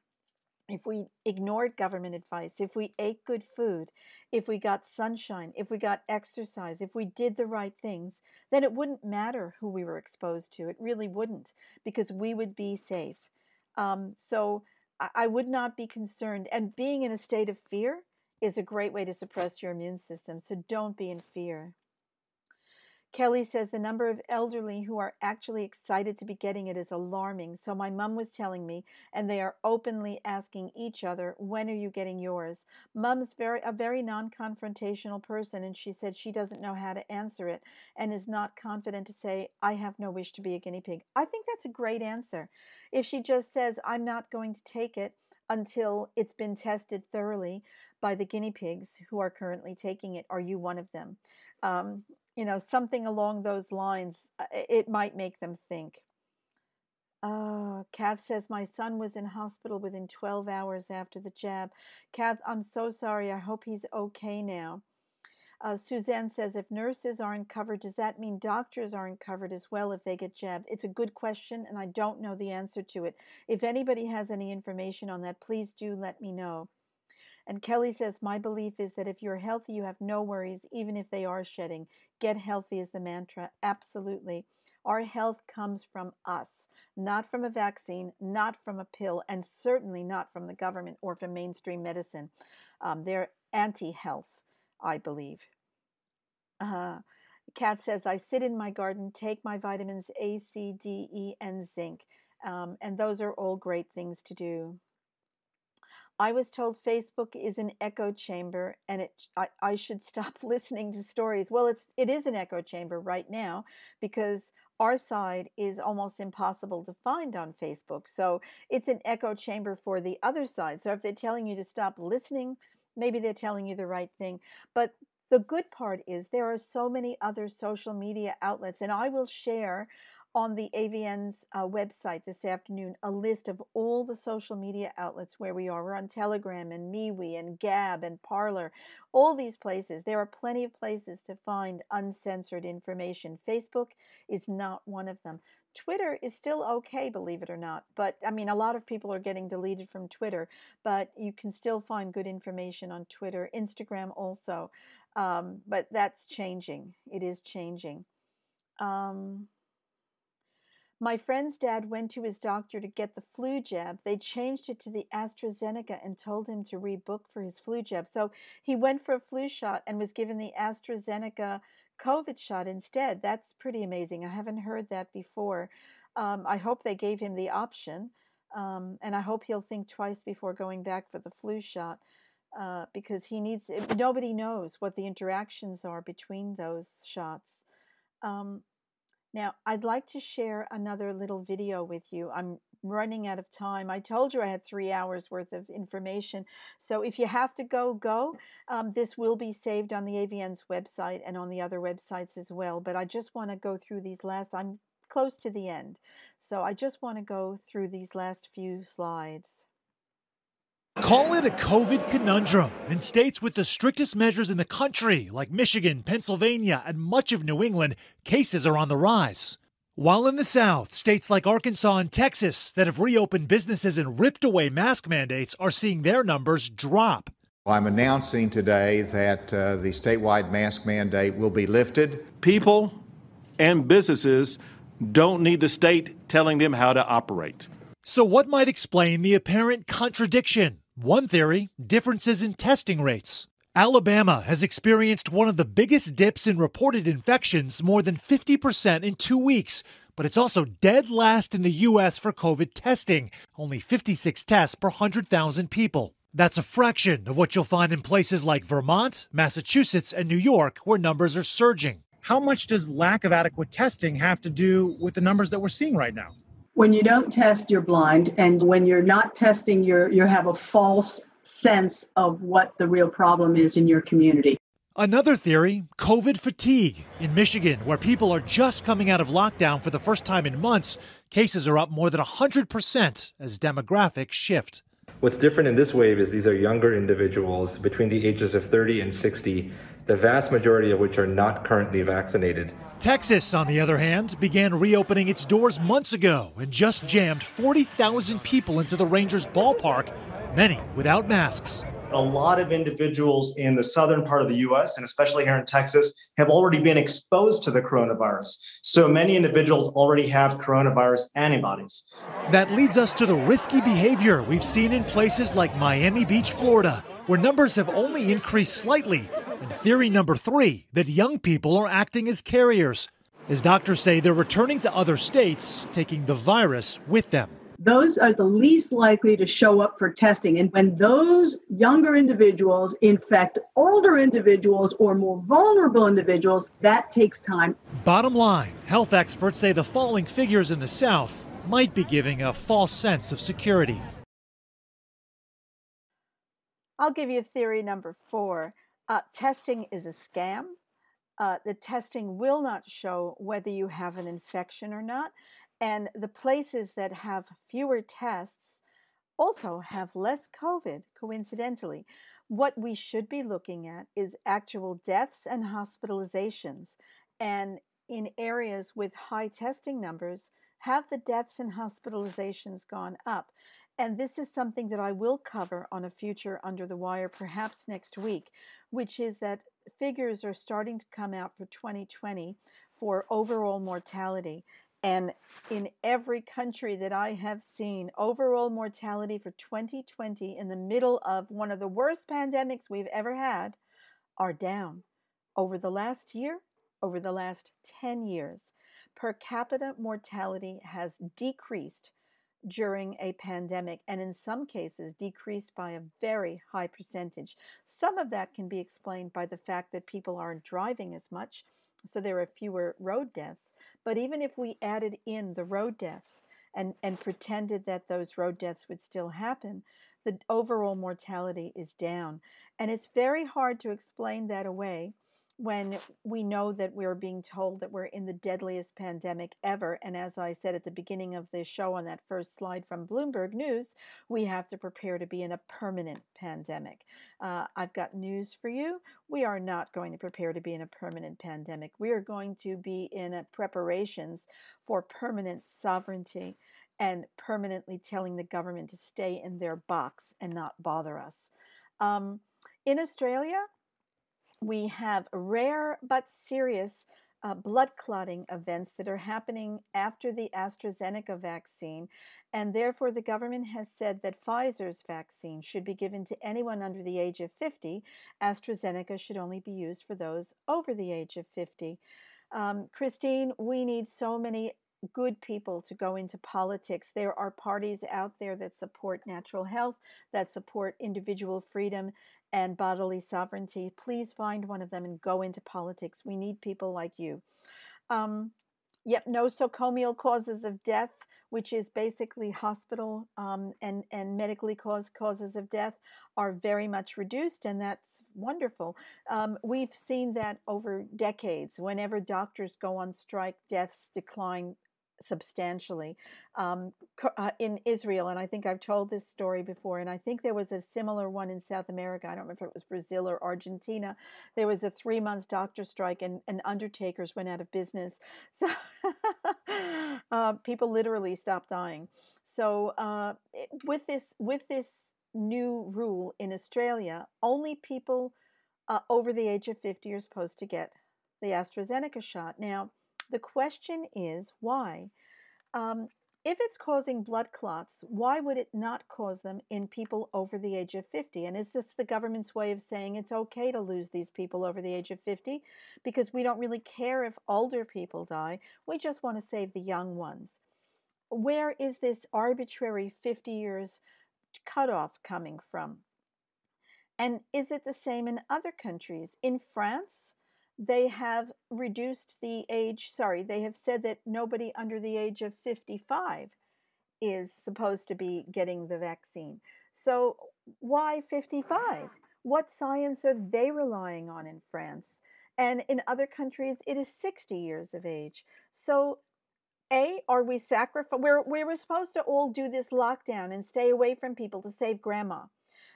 if we ignored government advice, if we ate good food, if we got sunshine, if we got exercise, if we did the right things, then it wouldn't matter who we were exposed to. It really wouldn't because we would be safe. Um, so I, I would not be concerned. And being in a state of fear is a great way to suppress your immune system. So don't be in fear. Kelly says the number of elderly who are actually excited to be getting it is alarming. So my mom was telling me, and they are openly asking each other, "When are you getting yours?" Mom's very a very non-confrontational person, and she said she doesn't know how to answer it and is not confident to say, "I have no wish to be a guinea pig." I think that's a great answer. If she just says, "I'm not going to take it," until it's been tested thoroughly by the guinea pigs who are currently taking it. Are you one of them? Um, you know, something along those lines, uh, it might make them think. Uh, Kath says, My son was in hospital within 12 hours after the jab. Kath, I'm so sorry. I hope he's okay now. Uh, Suzanne says, If nurses aren't covered, does that mean doctors aren't covered as well if they get jabbed? It's a good question, and I don't know the answer to it. If anybody has any information on that, please do let me know. And Kelly says, My belief is that if you're healthy, you have no worries, even if they are shedding. Get healthy is the mantra. Absolutely. Our health comes from us, not from a vaccine, not from a pill, and certainly not from the government or from mainstream medicine. Um, they're anti health, I believe. Uh, Kat says, I sit in my garden, take my vitamins A, C, D, E, and zinc. Um, and those are all great things to do. I was told Facebook is an echo chamber and it I, I should stop listening to stories. Well, it's it is an echo chamber right now because our side is almost impossible to find on Facebook. So it's an echo chamber for the other side. So if they're telling you to stop listening, maybe they're telling you the right thing. But the good part is there are so many other social media outlets, and I will share on the AVN's uh, website this afternoon a list of all the social media outlets where we are. We're on Telegram and MeWe and Gab and Parler, all these places. There are plenty of places to find uncensored information. Facebook is not one of them. Twitter is still okay, believe it or not. But I mean, a lot of people are getting deleted from Twitter, but you can still find good information on Twitter, Instagram also. Um, but that's changing. It is changing. Um, my friend's dad went to his doctor to get the flu jab. They changed it to the AstraZeneca and told him to rebook for his flu jab. So he went for a flu shot and was given the AstraZeneca COVID shot instead. That's pretty amazing. I haven't heard that before. Um, I hope they gave him the option. Um, and I hope he'll think twice before going back for the flu shot uh, because he needs, nobody knows what the interactions are between those shots. Um, now, I'd like to share another little video with you. I'm running out of time. I told you I had three hours worth of information. So if you have to go, go. Um, this will be saved on the AVN's website and on the other websites as well. But I just want to go through these last, I'm close to the end. So I just want to go through these last few slides. Call it a COVID conundrum. In states with the strictest measures in the country, like Michigan, Pennsylvania, and much of New England, cases are on the rise. While in the South, states like Arkansas and Texas that have reopened businesses and ripped away mask mandates are seeing their numbers drop. I'm announcing today that uh, the statewide mask mandate will be lifted. People and businesses don't need the state telling them how to operate. So, what might explain the apparent contradiction? One theory differences in testing rates. Alabama has experienced one of the biggest dips in reported infections, more than 50% in two weeks. But it's also dead last in the U.S. for COVID testing, only 56 tests per 100,000 people. That's a fraction of what you'll find in places like Vermont, Massachusetts, and New York, where numbers are surging. How much does lack of adequate testing have to do with the numbers that we're seeing right now? When you don't test you're blind and when you're not testing you're you have a false sense of what the real problem is in your community Another theory COVID fatigue. In Michigan, where people are just coming out of lockdown for the first time in months, cases are up more than 100% as demographics shift. What's different in this wave is these are younger individuals between the ages of 30 and 60, the vast majority of which are not currently vaccinated. Texas, on the other hand, began reopening its doors months ago and just jammed 40,000 people into the Rangers ballpark, many without masks. A lot of individuals in the southern part of the US, and especially here in Texas, have already been exposed to the coronavirus. So many individuals already have coronavirus antibodies. That leads us to the risky behavior we've seen in places like Miami Beach, Florida, where numbers have only increased slightly and theory number three that young people are acting as carriers. As doctors say, they're returning to other states, taking the virus with them. Those are the least likely to show up for testing. And when those younger individuals infect older individuals or more vulnerable individuals, that takes time. Bottom line health experts say the falling figures in the South might be giving a false sense of security. I'll give you theory number four. Uh, testing is a scam. Uh, the testing will not show whether you have an infection or not. And the places that have fewer tests also have less COVID, coincidentally. What we should be looking at is actual deaths and hospitalizations. And in areas with high testing numbers, have the deaths and hospitalizations gone up? And this is something that I will cover on a future Under the Wire, perhaps next week, which is that figures are starting to come out for 2020 for overall mortality. And in every country that I have seen, overall mortality for 2020 in the middle of one of the worst pandemics we've ever had are down. Over the last year, over the last 10 years, per capita mortality has decreased during a pandemic and in some cases decreased by a very high percentage. Some of that can be explained by the fact that people aren't driving as much, so there are fewer road deaths. But even if we added in the road deaths and, and pretended that those road deaths would still happen, the overall mortality is down. And it's very hard to explain that away when we know that we're being told that we're in the deadliest pandemic ever. And as I said at the beginning of this show on that first slide from Bloomberg News, we have to prepare to be in a permanent pandemic. Uh, I've got news for you. We are not going to prepare to be in a permanent pandemic. We are going to be in preparations for permanent sovereignty and permanently telling the government to stay in their box and not bother us. Um, in Australia, we have rare but serious uh, blood clotting events that are happening after the AstraZeneca vaccine. And therefore, the government has said that Pfizer's vaccine should be given to anyone under the age of 50. AstraZeneca should only be used for those over the age of 50. Um, Christine, we need so many good people to go into politics. There are parties out there that support natural health, that support individual freedom, and bodily sovereignty, please find one of them and go into politics. We need people like you. Um, yep, nosocomial causes of death, which is basically hospital um, and, and medically caused causes of death, are very much reduced, and that's wonderful. Um, we've seen that over decades. Whenever doctors go on strike, deaths decline substantially um, uh, in Israel. And I think I've told this story before. And I think there was a similar one in South America. I don't remember if it was Brazil or Argentina. There was a three month doctor strike, and, and undertakers went out of business. So uh, people literally stopped dying. So uh, with this with this new rule in Australia, only people uh, over the age of 50 are supposed to get the AstraZeneca shot. Now, the question is why? Um, if it's causing blood clots, why would it not cause them in people over the age of 50? And is this the government's way of saying it's okay to lose these people over the age of 50? Because we don't really care if older people die, we just want to save the young ones. Where is this arbitrary 50 years cutoff coming from? And is it the same in other countries? In France, they have reduced the age, sorry, they have said that nobody under the age of 55 is supposed to be getting the vaccine. So, why 55? What science are they relying on in France? And in other countries, it is 60 years of age. So, A, are we sacrificing? We were supposed to all do this lockdown and stay away from people to save grandma.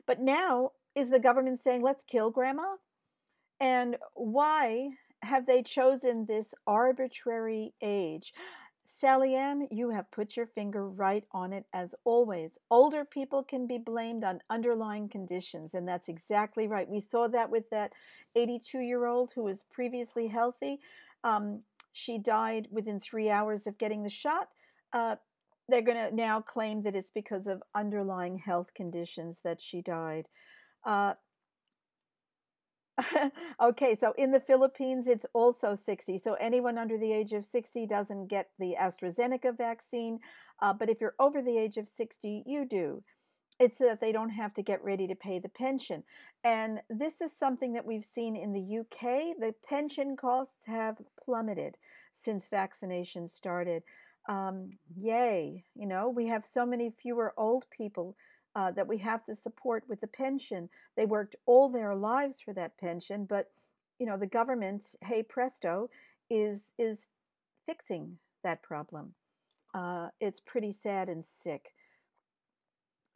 But now, is the government saying, let's kill grandma? And why have they chosen this arbitrary age? Sally Ann, you have put your finger right on it as always. Older people can be blamed on underlying conditions, and that's exactly right. We saw that with that 82 year old who was previously healthy. Um, she died within three hours of getting the shot. Uh, they're going to now claim that it's because of underlying health conditions that she died. Uh, okay, so in the Philippines, it's also 60. So anyone under the age of 60 doesn't get the AstraZeneca vaccine. Uh, but if you're over the age of 60, you do. It's so that they don't have to get ready to pay the pension. And this is something that we've seen in the UK. The pension costs have plummeted since vaccination started. Um, yay. You know, we have so many fewer old people uh, that we have to support with the pension. They worked all their lives for that pension, but you know the government, hey presto, is is fixing that problem. Uh, it's pretty sad and sick.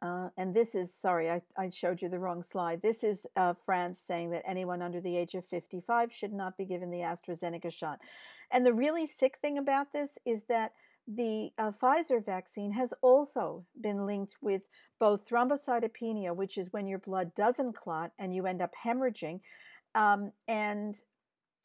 Uh, and this is, sorry, I, I showed you the wrong slide. This is uh, France saying that anyone under the age of 55 should not be given the AstraZeneca shot. And the really sick thing about this is that the uh, Pfizer vaccine has also been linked with both thrombocytopenia, which is when your blood doesn't clot and you end up hemorrhaging, um, and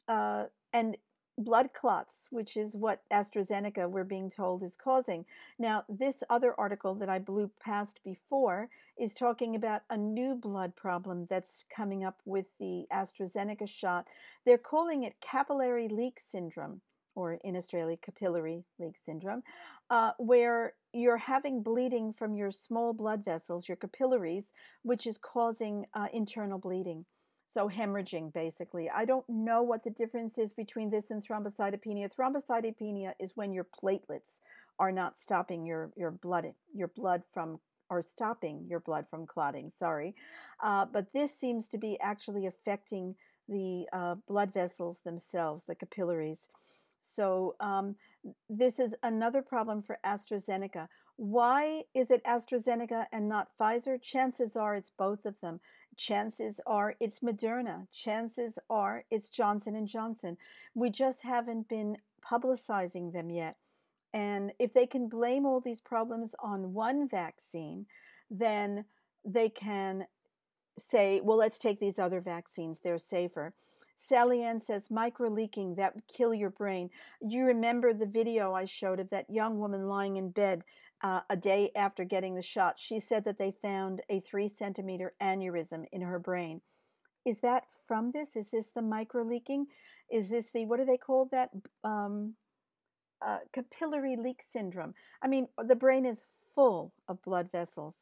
uh, and blood clots, which is what AstraZeneca we're being told is causing. Now, this other article that I blew past before is talking about a new blood problem that's coming up with the AstraZeneca shot. They're calling it capillary leak syndrome or in Australia, capillary leak syndrome, uh, where you're having bleeding from your small blood vessels, your capillaries, which is causing uh, internal bleeding. So, hemorrhaging basically. I don't know what the difference is between this and thrombocytopenia. Thrombocytopenia is when your platelets are not stopping your, your blood your blood from or stopping your blood from clotting. Sorry, uh, but this seems to be actually affecting the uh, blood vessels themselves, the capillaries. So um, this is another problem for AstraZeneca. Why is it AstraZeneca and not Pfizer? Chances are it's both of them. Chances are it's Moderna. Chances are it's Johnson and Johnson. We just haven't been publicizing them yet. And if they can blame all these problems on one vaccine, then they can say, well, let's take these other vaccines, they're safer. Sally Ann says micro leaking that would kill your brain. You remember the video I showed of that young woman lying in bed uh, a day after getting the shot. She said that they found a three centimeter aneurysm in her brain. Is that from this? Is this the micro leaking? Is this the what do they call that? Um, uh, capillary leak syndrome. I mean, the brain is full of blood vessels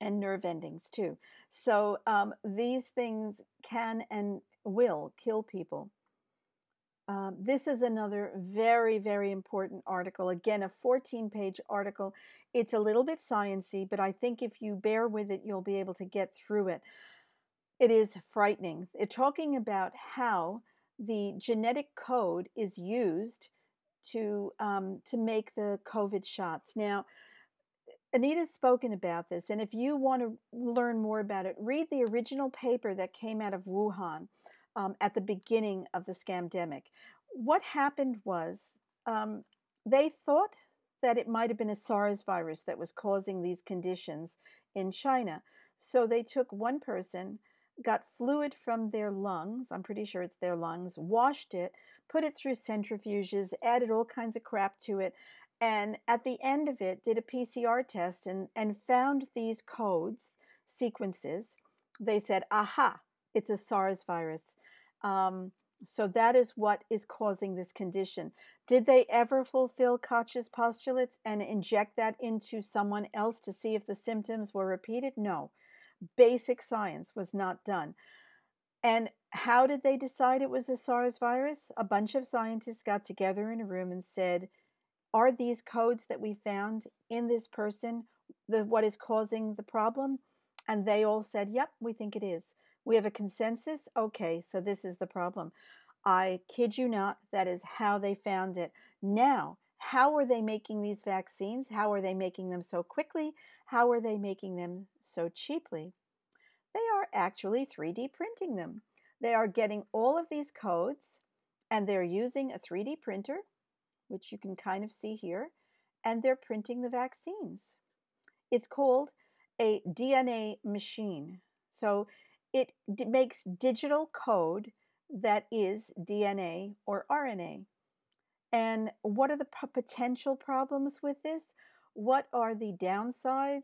and nerve endings too. So um, these things can and will kill people. Um, this is another very, very important article. Again, a 14 page article. It's a little bit sciency, but I think if you bear with it, you'll be able to get through it. It is frightening. It's talking about how the genetic code is used to um, to make the COVID shots. Now, Anita's spoken about this, and if you want to learn more about it, read the original paper that came out of Wuhan um, at the beginning of the scamdemic. What happened was um, they thought that it might have been a SARS virus that was causing these conditions in China. So they took one person, got fluid from their lungs, I'm pretty sure it's their lungs, washed it, put it through centrifuges, added all kinds of crap to it, and at the end of it did a PCR test and, and found these codes, sequences. They said, aha, it's a SARS virus. Um, so that is what is causing this condition. Did they ever fulfill Koch's postulates and inject that into someone else to see if the symptoms were repeated? No. Basic science was not done. And how did they decide it was a SARS virus? A bunch of scientists got together in a room and said, Are these codes that we found in this person the, what is causing the problem? And they all said, Yep, we think it is. We have a consensus. Okay, so this is the problem. I kid you not, that is how they found it. Now, how are they making these vaccines? How are they making them so quickly? How are they making them so cheaply? They are actually 3D printing them. They are getting all of these codes and they're using a 3D printer, which you can kind of see here, and they're printing the vaccines. It's called a DNA machine. So it d- makes digital code that is DNA or RNA. And what are the p- potential problems with this? What are the downsides?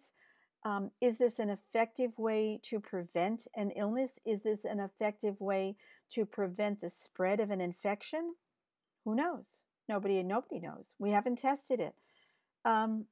Um, is this an effective way to prevent an illness? Is this an effective way to prevent the spread of an infection? Who knows? Nobody and nobody knows. We haven't tested it. Um,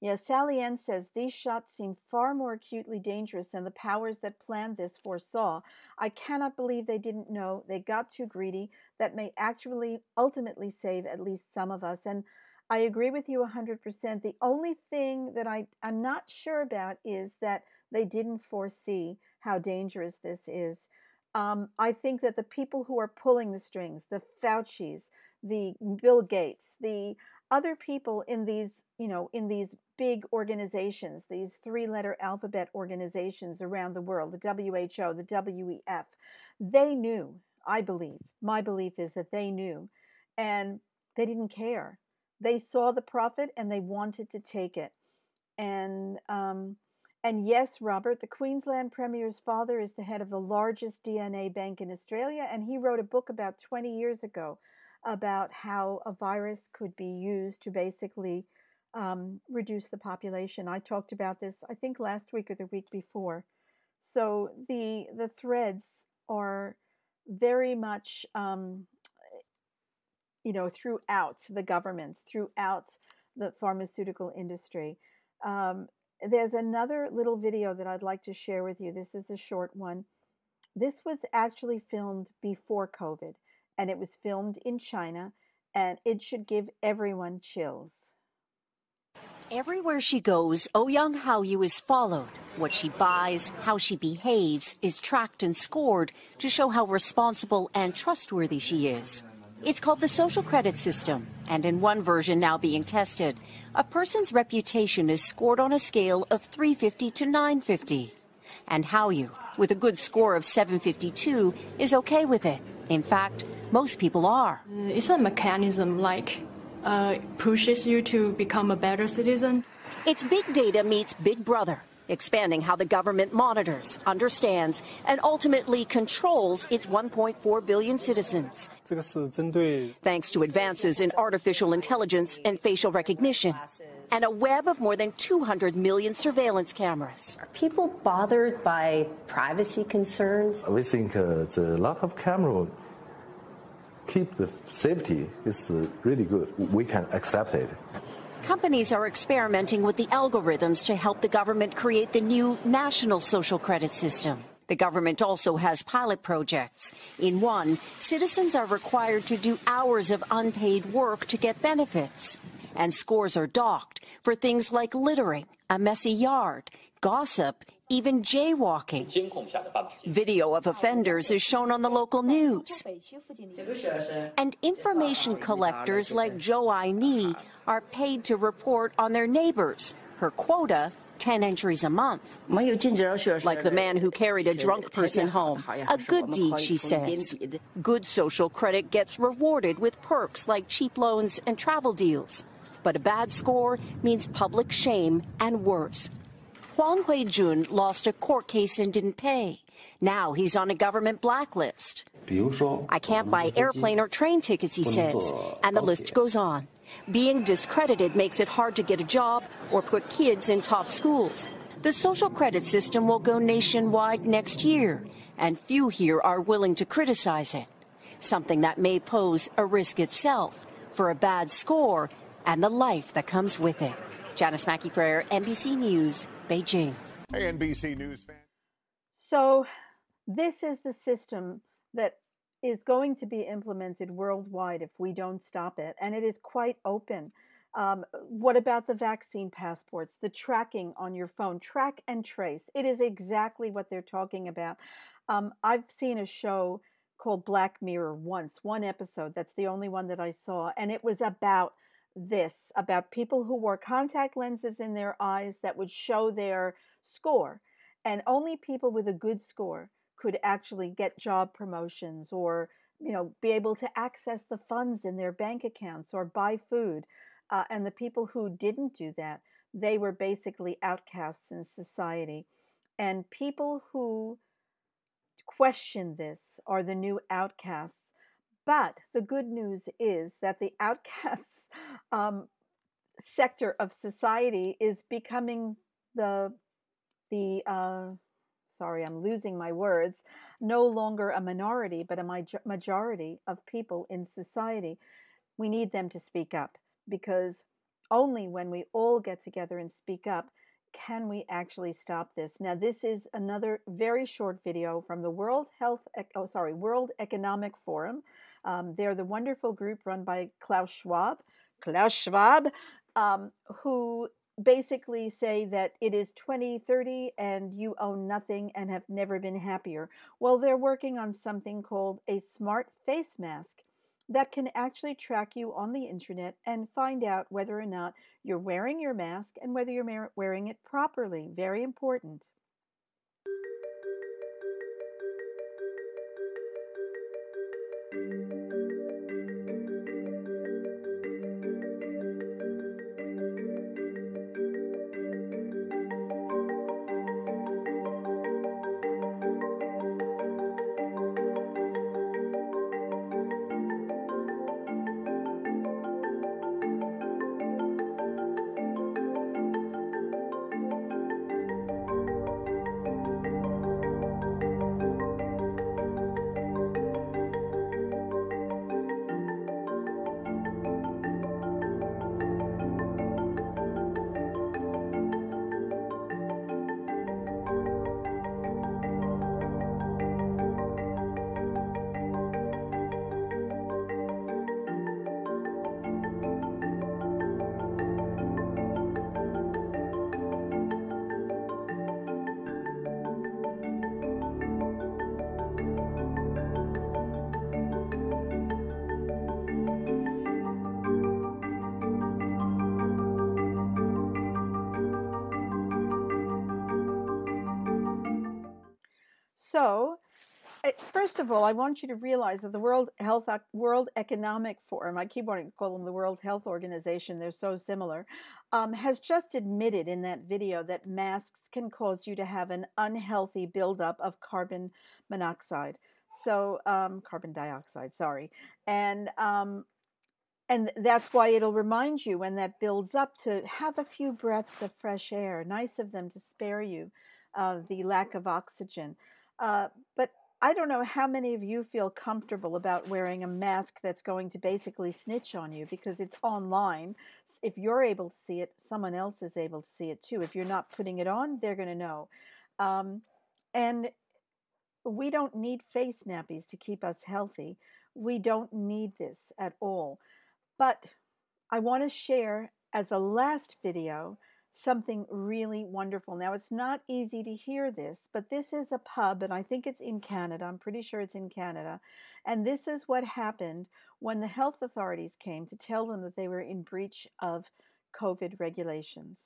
yeah, Sally Ann says these shots seem far more acutely dangerous than the powers that planned this foresaw. I cannot believe they didn't know. They got too greedy. That may actually ultimately save at least some of us. And I agree with you 100%. The only thing that I, I'm not sure about is that they didn't foresee how dangerous this is. Um, I think that the people who are pulling the strings, the Fauci's, the Bill Gates, the other people in these, you know, in these big organizations, these three letter alphabet organizations around the world, the WHO, the WEF, they knew, I believe, my belief is that they knew, and they didn't care. They saw the profit and they wanted to take it. And, um, and yes, Robert, the Queensland Premier's father is the head of the largest DNA bank in Australia, and he wrote a book about 20 years ago about how a virus could be used to basically um, reduce the population. I talked about this, I think, last week or the week before. So the the threads are very much, um, you know, throughout the governments, throughout the pharmaceutical industry. Um, there's another little video that I'd like to share with you. This is a short one. This was actually filmed before COVID, and it was filmed in China, and it should give everyone chills. Everywhere she goes, oh Ouyang Haoyu is followed. What she buys, how she behaves, is tracked and scored to show how responsible and trustworthy she is. It's called the social credit system, and in one version now being tested, a person's reputation is scored on a scale of 350 to 950. And Haoyu, with a good score of 752, is okay with it. In fact, most people are. It's a mechanism like uh, pushes you to become a better citizen. It's big data meets big brother, expanding how the government monitors, understands, and ultimately controls its 1.4 billion citizens. Thanks to advances in artificial intelligence and facial recognition, and a web of more than 200 million surveillance cameras. Are people bothered by privacy concerns? We think uh, the lot of camera keep the safety is uh, really good. We can accept it. Companies are experimenting with the algorithms to help the government create the new national social credit system. The government also has pilot projects. In one, citizens are required to do hours of unpaid work to get benefits. And scores are docked for things like littering, a messy yard, gossip, even jaywalking. Video of offenders is shown on the local news. And information collectors like Zhou Ni are paid to report on their neighbors. Her quota 10 entries a month. Like the man who carried a drunk person home. A good deed, she says. Good social credit gets rewarded with perks like cheap loans and travel deals. But a bad score means public shame and worse. Huang Huijun lost a court case and didn't pay. Now he's on a government blacklist. I can't buy airplane or train tickets, he says, and the list goes on. Being discredited makes it hard to get a job or put kids in top schools. The social credit system will go nationwide next year, and few here are willing to criticize it. Something that may pose a risk itself for a bad score and the life that comes with it. Janis Mackey Frayer, NBC News, Beijing. Hey, NBC News fan. So, this is the system that is going to be implemented worldwide if we don't stop it, and it is quite open. Um, what about the vaccine passports, the tracking on your phone, track and trace? It is exactly what they're talking about. Um, I've seen a show called Black Mirror once, one episode. That's the only one that I saw, and it was about this about people who wore contact lenses in their eyes that would show their score, and only people with a good score could actually get job promotions or you know be able to access the funds in their bank accounts or buy food uh, and the people who didn't do that they were basically outcasts in society. And people who question this are the new outcasts. But the good news is that the outcasts um, sector of society is becoming the the uh, sorry, I'm losing my words, no longer a minority, but a majority of people in society. We need them to speak up because only when we all get together and speak up can we actually stop this. Now, this is another very short video from the World Health, oh, sorry, World Economic Forum. Um, they're the wonderful group run by Klaus Schwab. Klaus Schwab, um, who basically say that it is 2030 and you own nothing and have never been happier. Well, they're working on something called a smart face mask that can actually track you on the internet and find out whether or not you're wearing your mask and whether you're wearing it properly. Very important. All, I want you to realize that the World Health World Economic Forum, I keep wanting to call them the World Health Organization, they're so similar, um, has just admitted in that video that masks can cause you to have an unhealthy buildup of carbon monoxide. So, um, carbon dioxide, sorry. And um, and that's why it'll remind you when that builds up to have a few breaths of fresh air. Nice of them to spare you uh, the lack of oxygen. Uh, but I don't know how many of you feel comfortable about wearing a mask that's going to basically snitch on you because it's online. If you're able to see it, someone else is able to see it too. If you're not putting it on, they're going to know. Um, and we don't need face nappies to keep us healthy. We don't need this at all. But I want to share as a last video something really wonderful. Now, it's not easy to hear this, but this is a pub, and I think it's in Canada. I'm pretty sure it's in Canada. And this is what happened when the health authorities came to tell them that they were in breach of COVID regulations.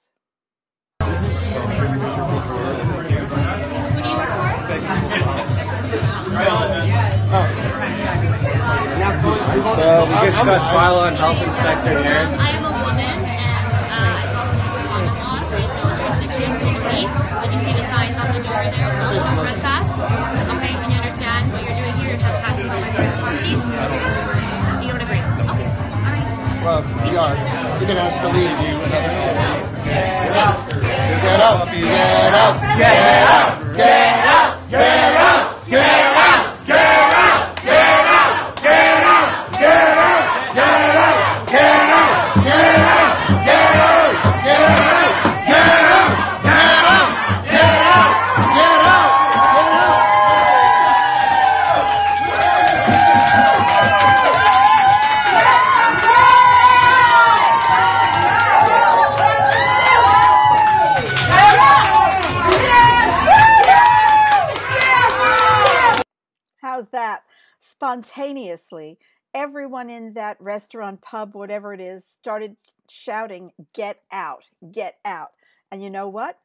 So we just got file on health inspector here. Well, we are. You're gonna ask to leave. Get out! Get out! Get out! Get out! Get out! Get out! Get out! Spontaneously, everyone in that restaurant, pub, whatever it is, started shouting, Get out, get out. And you know what?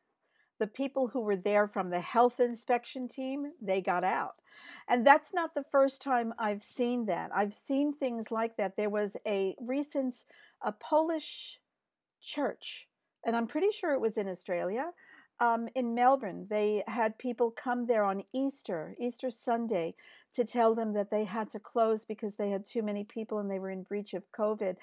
The people who were there from the health inspection team, they got out. And that's not the first time I've seen that. I've seen things like that. There was a recent a Polish church, and I'm pretty sure it was in Australia, um, in Melbourne. They had people come there on Easter, Easter Sunday, to tell them that they had to close because they had too many people and they were in breach of COVID.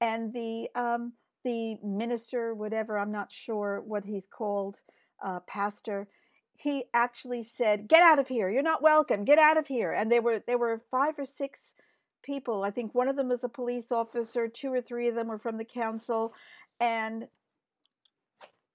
And the um, the minister, whatever, I'm not sure what he's called, uh, pastor, he actually said, "Get out of here! You're not welcome. Get out of here!" And there were there were five or six people. I think one of them was a police officer. Two or three of them were from the council, and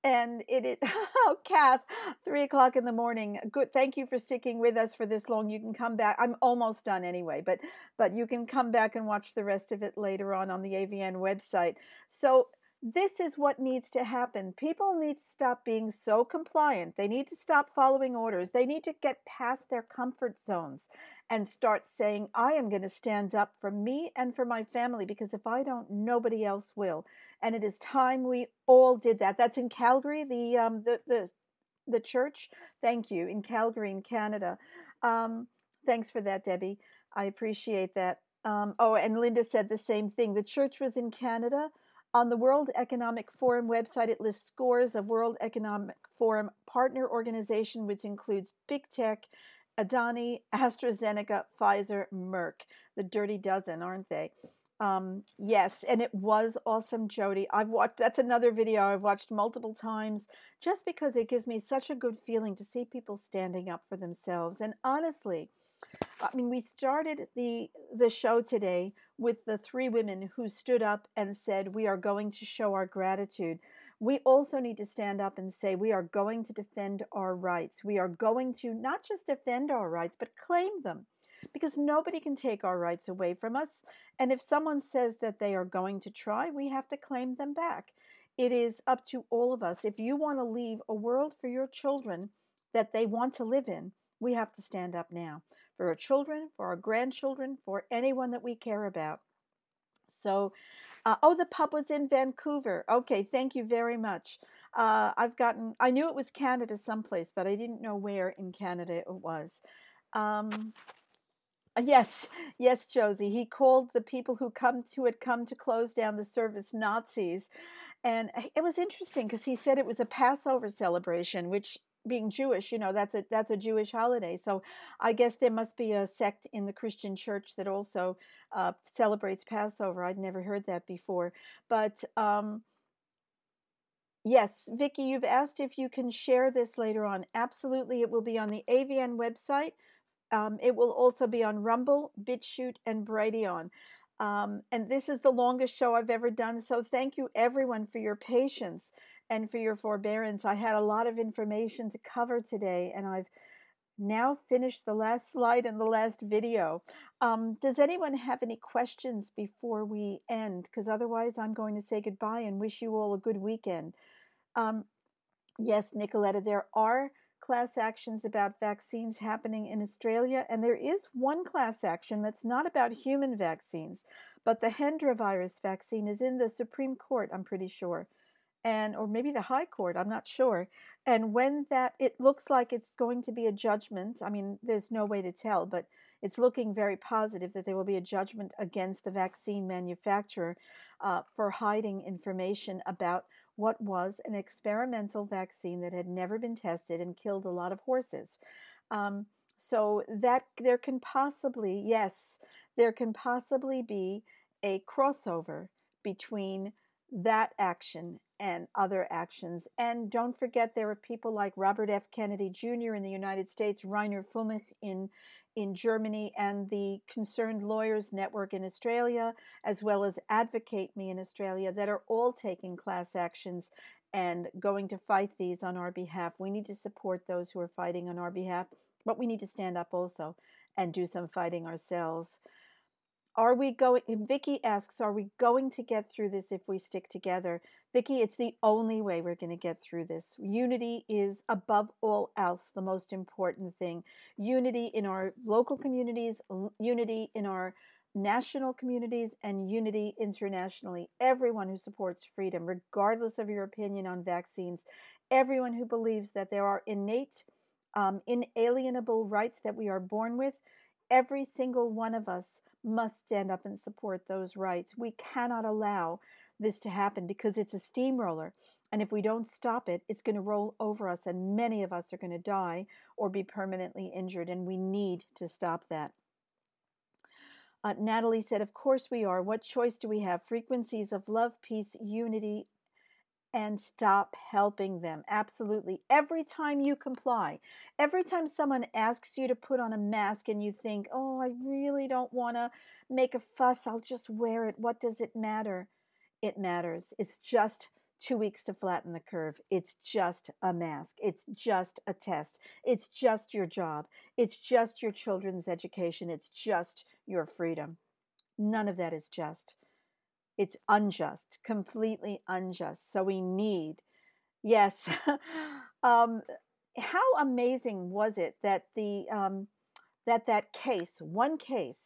and it is oh kath three o'clock in the morning good thank you for sticking with us for this long you can come back i'm almost done anyway but but you can come back and watch the rest of it later on on the avn website. So this is what needs to happen people need to stop being so compliant they need to stop following orders they need to get past their comfort zones and start saying i am going to stand up for me and for my family because if i don't nobody else will and it is time we all did that. That's in Calgary, the um, the the the church. Thank you in Calgary, in Canada. Um, thanks for that, Debbie. I appreciate that. Um, oh, and Linda said the same thing. The church was in Canada. On the World Economic Forum website, it lists scores of World Economic Forum partner organization, which includes big tech, Adani, AstraZeneca, Pfizer, Merck. The dirty dozen, aren't they? Um, yes, and it was awesome, Jody. I've watched that's another video I've watched multiple times just because it gives me such a good feeling to see people standing up for themselves. And honestly, I mean, we started the the show today with the three women who stood up and said, "We are going to show our gratitude." We also need to stand up and say, "We are going to defend our rights. We are going to not just defend our rights, but claim them." because nobody can take our rights away from us. And if someone says that they are going to try, we have to claim them back. It is up to all of us. If you want to leave a world for your children that they want to live in, we have to stand up now for our children, for our grandchildren, for anyone that we care about. So, uh, oh, the pub was in Vancouver. Okay, thank you very much. Uh, I've gotten, I knew it was Canada someplace, but I didn't know where in Canada it was. Um, Yes, yes, Josie. He called the people who come who had come to close down the service Nazis, and it was interesting because he said it was a Passover celebration, which being Jewish, you know, that's a that's a Jewish holiday. So I guess there must be a sect in the Christian church that also uh, celebrates Passover. I'd never heard that before, but. Um, Yes, Vicki, you've asked if you can share this later on. Absolutely, it will be on the AVN website. Um, it will also be on Rumble, BitChute, and Brighteon. Um, and this is the longest show I've ever done. So thank you, everyone, for your patience and for your forbearance. I had a lot of information to cover today, and I've now finished the last slide and the last video. Um, does anyone have any questions before we end? Because otherwise, I'm going to say goodbye and wish you all a good weekend. Um, yes, Nicoletta, there are class actions about vaccines happening in Australia, and there is one class action that's not about human vaccines, but the Hendra virus vaccine is in the Supreme Court, I'm pretty sure, and or maybe the High Court, I'm not sure. And when that, it looks like it's going to be a judgment. I mean, there's no way to tell, but it's looking very positive that there will be a judgment against the vaccine manufacturer uh, for hiding information about what was an experimental vaccine that had never been tested and killed a lot of horses. Um, so that there can possibly, yes, there can possibly be a crossover between that action and other actions. And don't forget, there are people like Robert F. Kennedy Jr. in the United States, Reiner Fuellmich in in Germany, and the Concerned Lawyers Network in Australia, as well as Advocate Me in Australia, that are all taking class actions and going to fight these on our behalf. We need to support those who are fighting on our behalf, but we need to stand up also and do some fighting ourselves. Are we going? Vicky asks, are we going to get through this if we stick together? Vicky, it's the only way we're going to get through this. Unity is above all else the most important thing. Unity in our local communities, unity in our national communities, and unity internationally. Everyone who supports freedom, regardless of your opinion on vaccines, everyone who believes that there are innate, um, inalienable rights that we are born with, every single one of us must stand up and support those rights. We cannot allow this to happen because it's a steamroller. And if we don't stop it, it's going to roll over us, and many of us are going to die or be permanently injured, and we need to stop that. Uh, Natalie said, Of course we are. What choice do we have? Frequencies of love, peace, unity, and stop helping them. Absolutely. Every time you comply, every time someone asks you to put on a mask and you think, oh, I really don't want to make a fuss, I'll just wear it. What does it matter? It matters. It's just two weeks to flatten the curve. It's just a mask. It's just a test. It's just your job. It's just your children's education. It's just your freedom. None of that is just. It's unjust, completely unjust. So we need, yes. um, how amazing was it that the um, that that case, one case,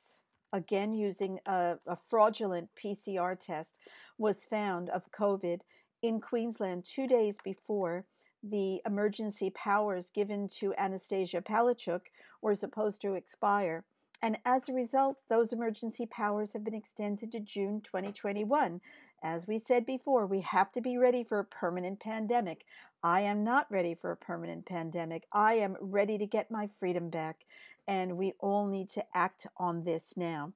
again using a, a fraudulent PCR test, was found of COVID in Queensland two days before the emergency powers given to Annastacia Palaszczuk were supposed to expire. And as a result, those emergency powers have been extended to June 2021. As we said before, we have to be ready for a permanent pandemic. I am not ready for a permanent pandemic. I am ready to get my freedom back, and we all need to act on this now.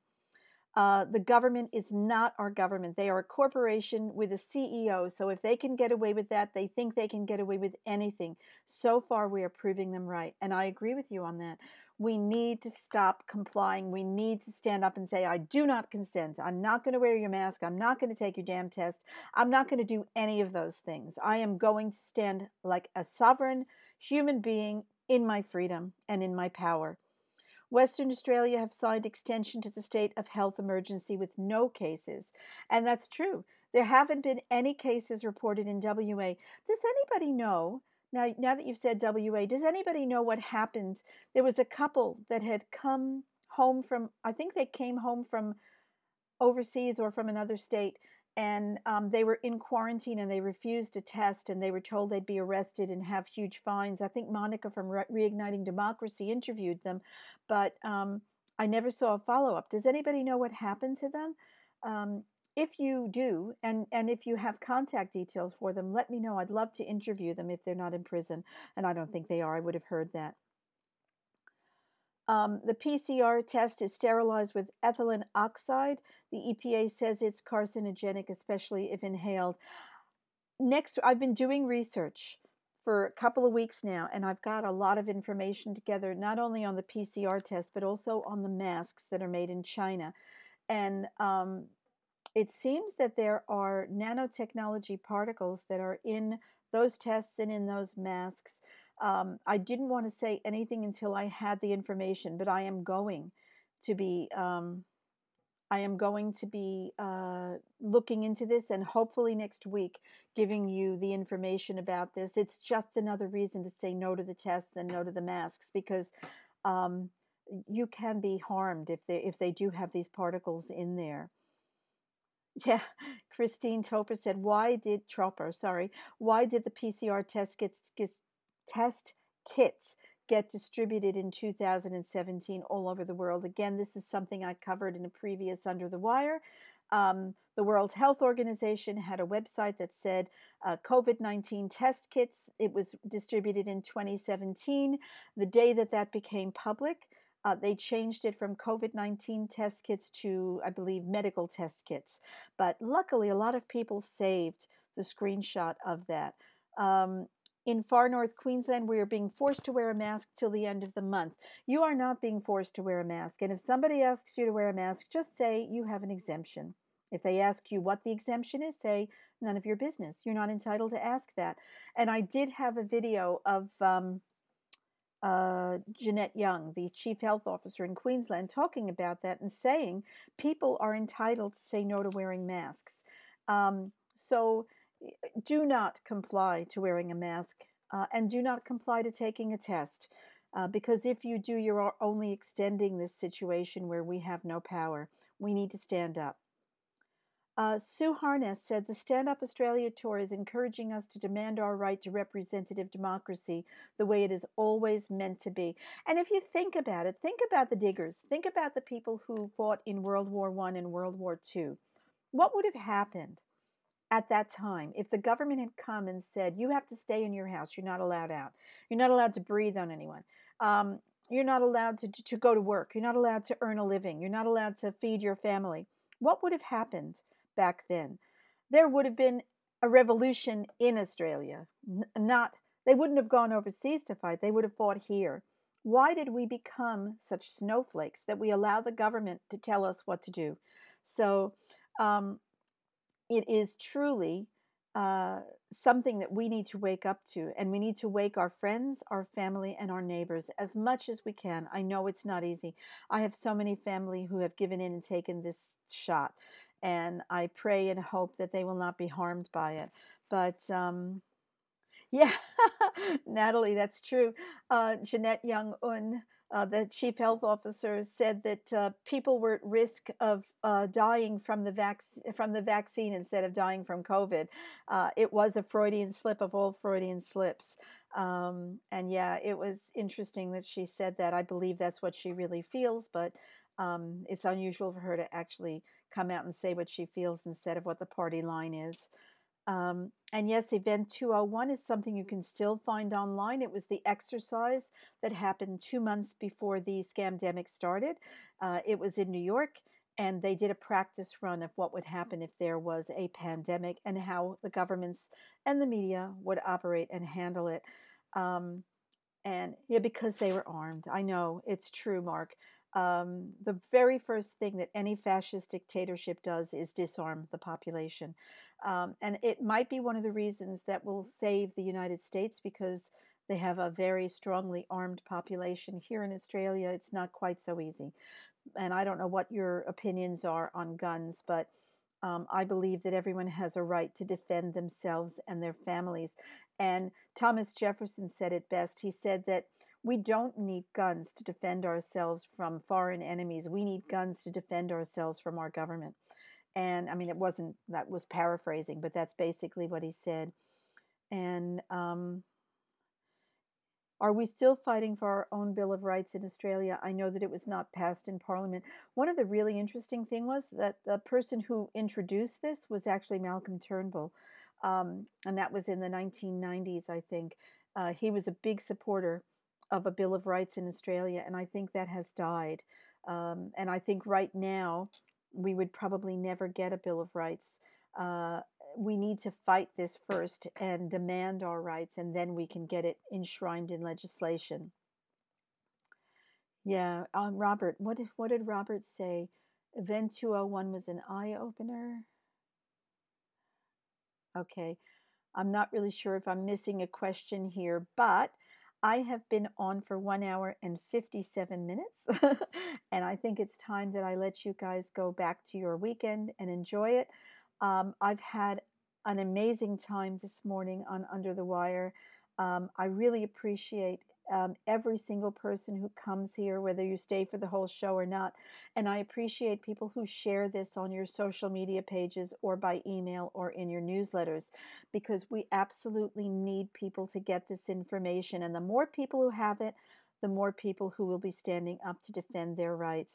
Uh, the government is not our government. They are a corporation with a CEO. So if they can get away with that, they think they can get away with anything. So far, we are proving them right. And I agree with you on that we need to stop complying. We need to stand up and say, I do not consent. I'm not going to wear your mask. I'm not going to take your damn test. I'm not going to do any of those things. I am going to stand like a sovereign human being in my freedom and in my power. Western Australia have signed extension to the state of health emergency with no cases. And that's true. There haven't been any cases reported in WA. Does anybody know now, now that you've said WA, does anybody know what happened? There was a couple that had come home from, I think they came home from overseas or from another state, and um, they were in quarantine and they refused to test, and they were told they'd be arrested and have huge fines. I think Monica from Re- Reigniting Democracy interviewed them, but um, I never saw a follow up. Does anybody know what happened to them? Um, if you do, and, and if you have contact details for them, let me know. I'd love to interview them if they're not in prison. And I don't think they are. I would have heard that. Um, the PCR test is sterilized with ethylene oxide. The EPA says it's carcinogenic, especially if inhaled. Next, I've been doing research for a couple of weeks now, and I've got a lot of information together, not only on the PCR test, but also on the masks that are made in China. And um, it seems that there are nanotechnology particles that are in those tests and in those masks. Um, I didn't want to say anything until I had the information, but I am going to be um, I am going to be uh, looking into this and hopefully next week giving you the information about this. It's just another reason to say no to the tests and no to the masks because um, you can be harmed if they if they do have these particles in there. Yeah, Christine Topper said, "Why did Tropper? Sorry, why did the PCR test kits, get test kits get distributed in 2017 all over the world?" Again, this is something I covered in a previous Under the Wire. Um, the World Health Organization had a website that said uh, COVID 19 test kits. It was distributed in 2017. The day that that became public, uh, they changed it from COVID 19 test kits to, I believe, medical test kits. But luckily, a lot of people saved the screenshot of that. Um, in far north Queensland, we are being forced to wear a mask till the end of the month. You are not being forced to wear a mask. And if somebody asks you to wear a mask, just say you have an exemption. If they ask you what the exemption is, say none of your business. You're not entitled to ask that. And I did have a video of um, uh, Jeannette Young, the chief health officer in Queensland, talking about that and saying people are entitled to say no to wearing masks. Um, so do not comply to wearing a mask uh, and do not comply to taking a test. Uh, because if you do, you're only extending this situation where we have no power. We need to stand up. Uh, Sue Harness said the Stand Up Australia tour is encouraging us to demand our right to representative democracy the way it is always meant to be. And if you think about it, think about the diggers, think about the people who fought in World War One and World War Two. What would have happened at that time if the government had come and said, "You have to stay in your house. You're not allowed out. You're not allowed to breathe on anyone." Um, you're not allowed to, to go to work. You're not allowed to earn a living. You're not allowed to feed your family. What would have happened? Back then. There would have been a revolution in Australia. Not they wouldn't have gone overseas to fight. They would have fought here. Why did we become such snowflakes that we allow the government to tell us what to do? So um, it is truly uh, something that we need to wake up to, and we need to wake our friends, our family, and our neighbors as much as we can. I know it's not easy. I have so many family who have given in and taken this shot, and I pray and hope that they will not be harmed by it. But um, yeah, Natalie, that's true. Uh, Jeannette Young Un, uh, the chief health officer, said that uh, people were at risk of uh, dying from the vac- from the vaccine instead of dying from COVID. Uh, it was a Freudian slip of all Freudian slips. Um, and yeah, it was interesting that she said that. I believe that's what she really feels, but um, it's unusual for her to actually come out and say what she feels instead of what the party line is. Um, and yes, Event 201 is something you can still find online. It was the exercise that happened two months before the scamdemic started. Uh, it was in New York, and they did a practice run of what would happen if there was a pandemic and how the governments and the media would operate and handle it. Um, and yeah, because they were armed. I know it's true, Mark um, the very first thing that any fascist dictatorship does is disarm the population. Um, and it might be one of the reasons that will save the United States because they have a very strongly armed population. Here in Australia, it's not quite so easy. And I don't know what your opinions are on guns, but um, I believe that everyone has a right to defend themselves and their families. And Thomas Jefferson said it best. He said that we don't need guns to defend ourselves from foreign enemies. We need guns to defend ourselves from our government. And I mean, it wasn't, that was paraphrasing, but that's basically what he said. And um, are we still fighting for our own Bill of Rights in Australia? I know that it was not passed in Parliament. One of the really interesting thing was that the person who introduced this was actually Malcolm Turnbull, um, and that was in the 1990s, I think. Uh, he was a big supporter of a Bill of Rights in Australia, and I think that has died. Um, and I think right now we would probably never get a Bill of Rights. Uh, we need to fight this first and demand our rights, and then we can get it enshrined in legislation. Yeah, um, Robert, what did, what did Robert say? Event 201 was an eye opener. Okay, I'm not really sure if I'm missing a question here, but I have been on for one hour and 57 minutes, and I think it's time that I let you guys go back to your weekend and enjoy it. Um, I've had an amazing time this morning on Under the Wire. Um, I really appreciate um, every single person who comes here, whether you stay for the whole show or not. And I appreciate people who share this on your social media pages or by email or in your newsletters because we absolutely need people to get this information. And the more people who have it, the more people who will be standing up to defend their rights.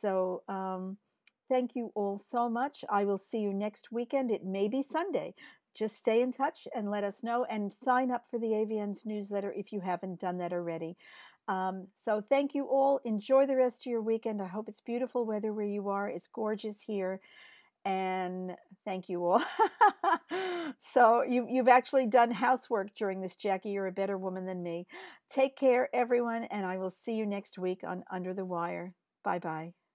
So, um, thank you all so much. I will see you next weekend. It may be Sunday just stay in touch and let us know and sign up for the AVN's newsletter if you haven't done that already. Um, so thank you all. Enjoy the rest of your weekend. I hope it's beautiful weather where you are. It's gorgeous here. And thank you all. so you, you've actually done housework during this, Jackie. You're a better woman than me. Take care, everyone, and I will see you next week on Under the Wire. Bye bye.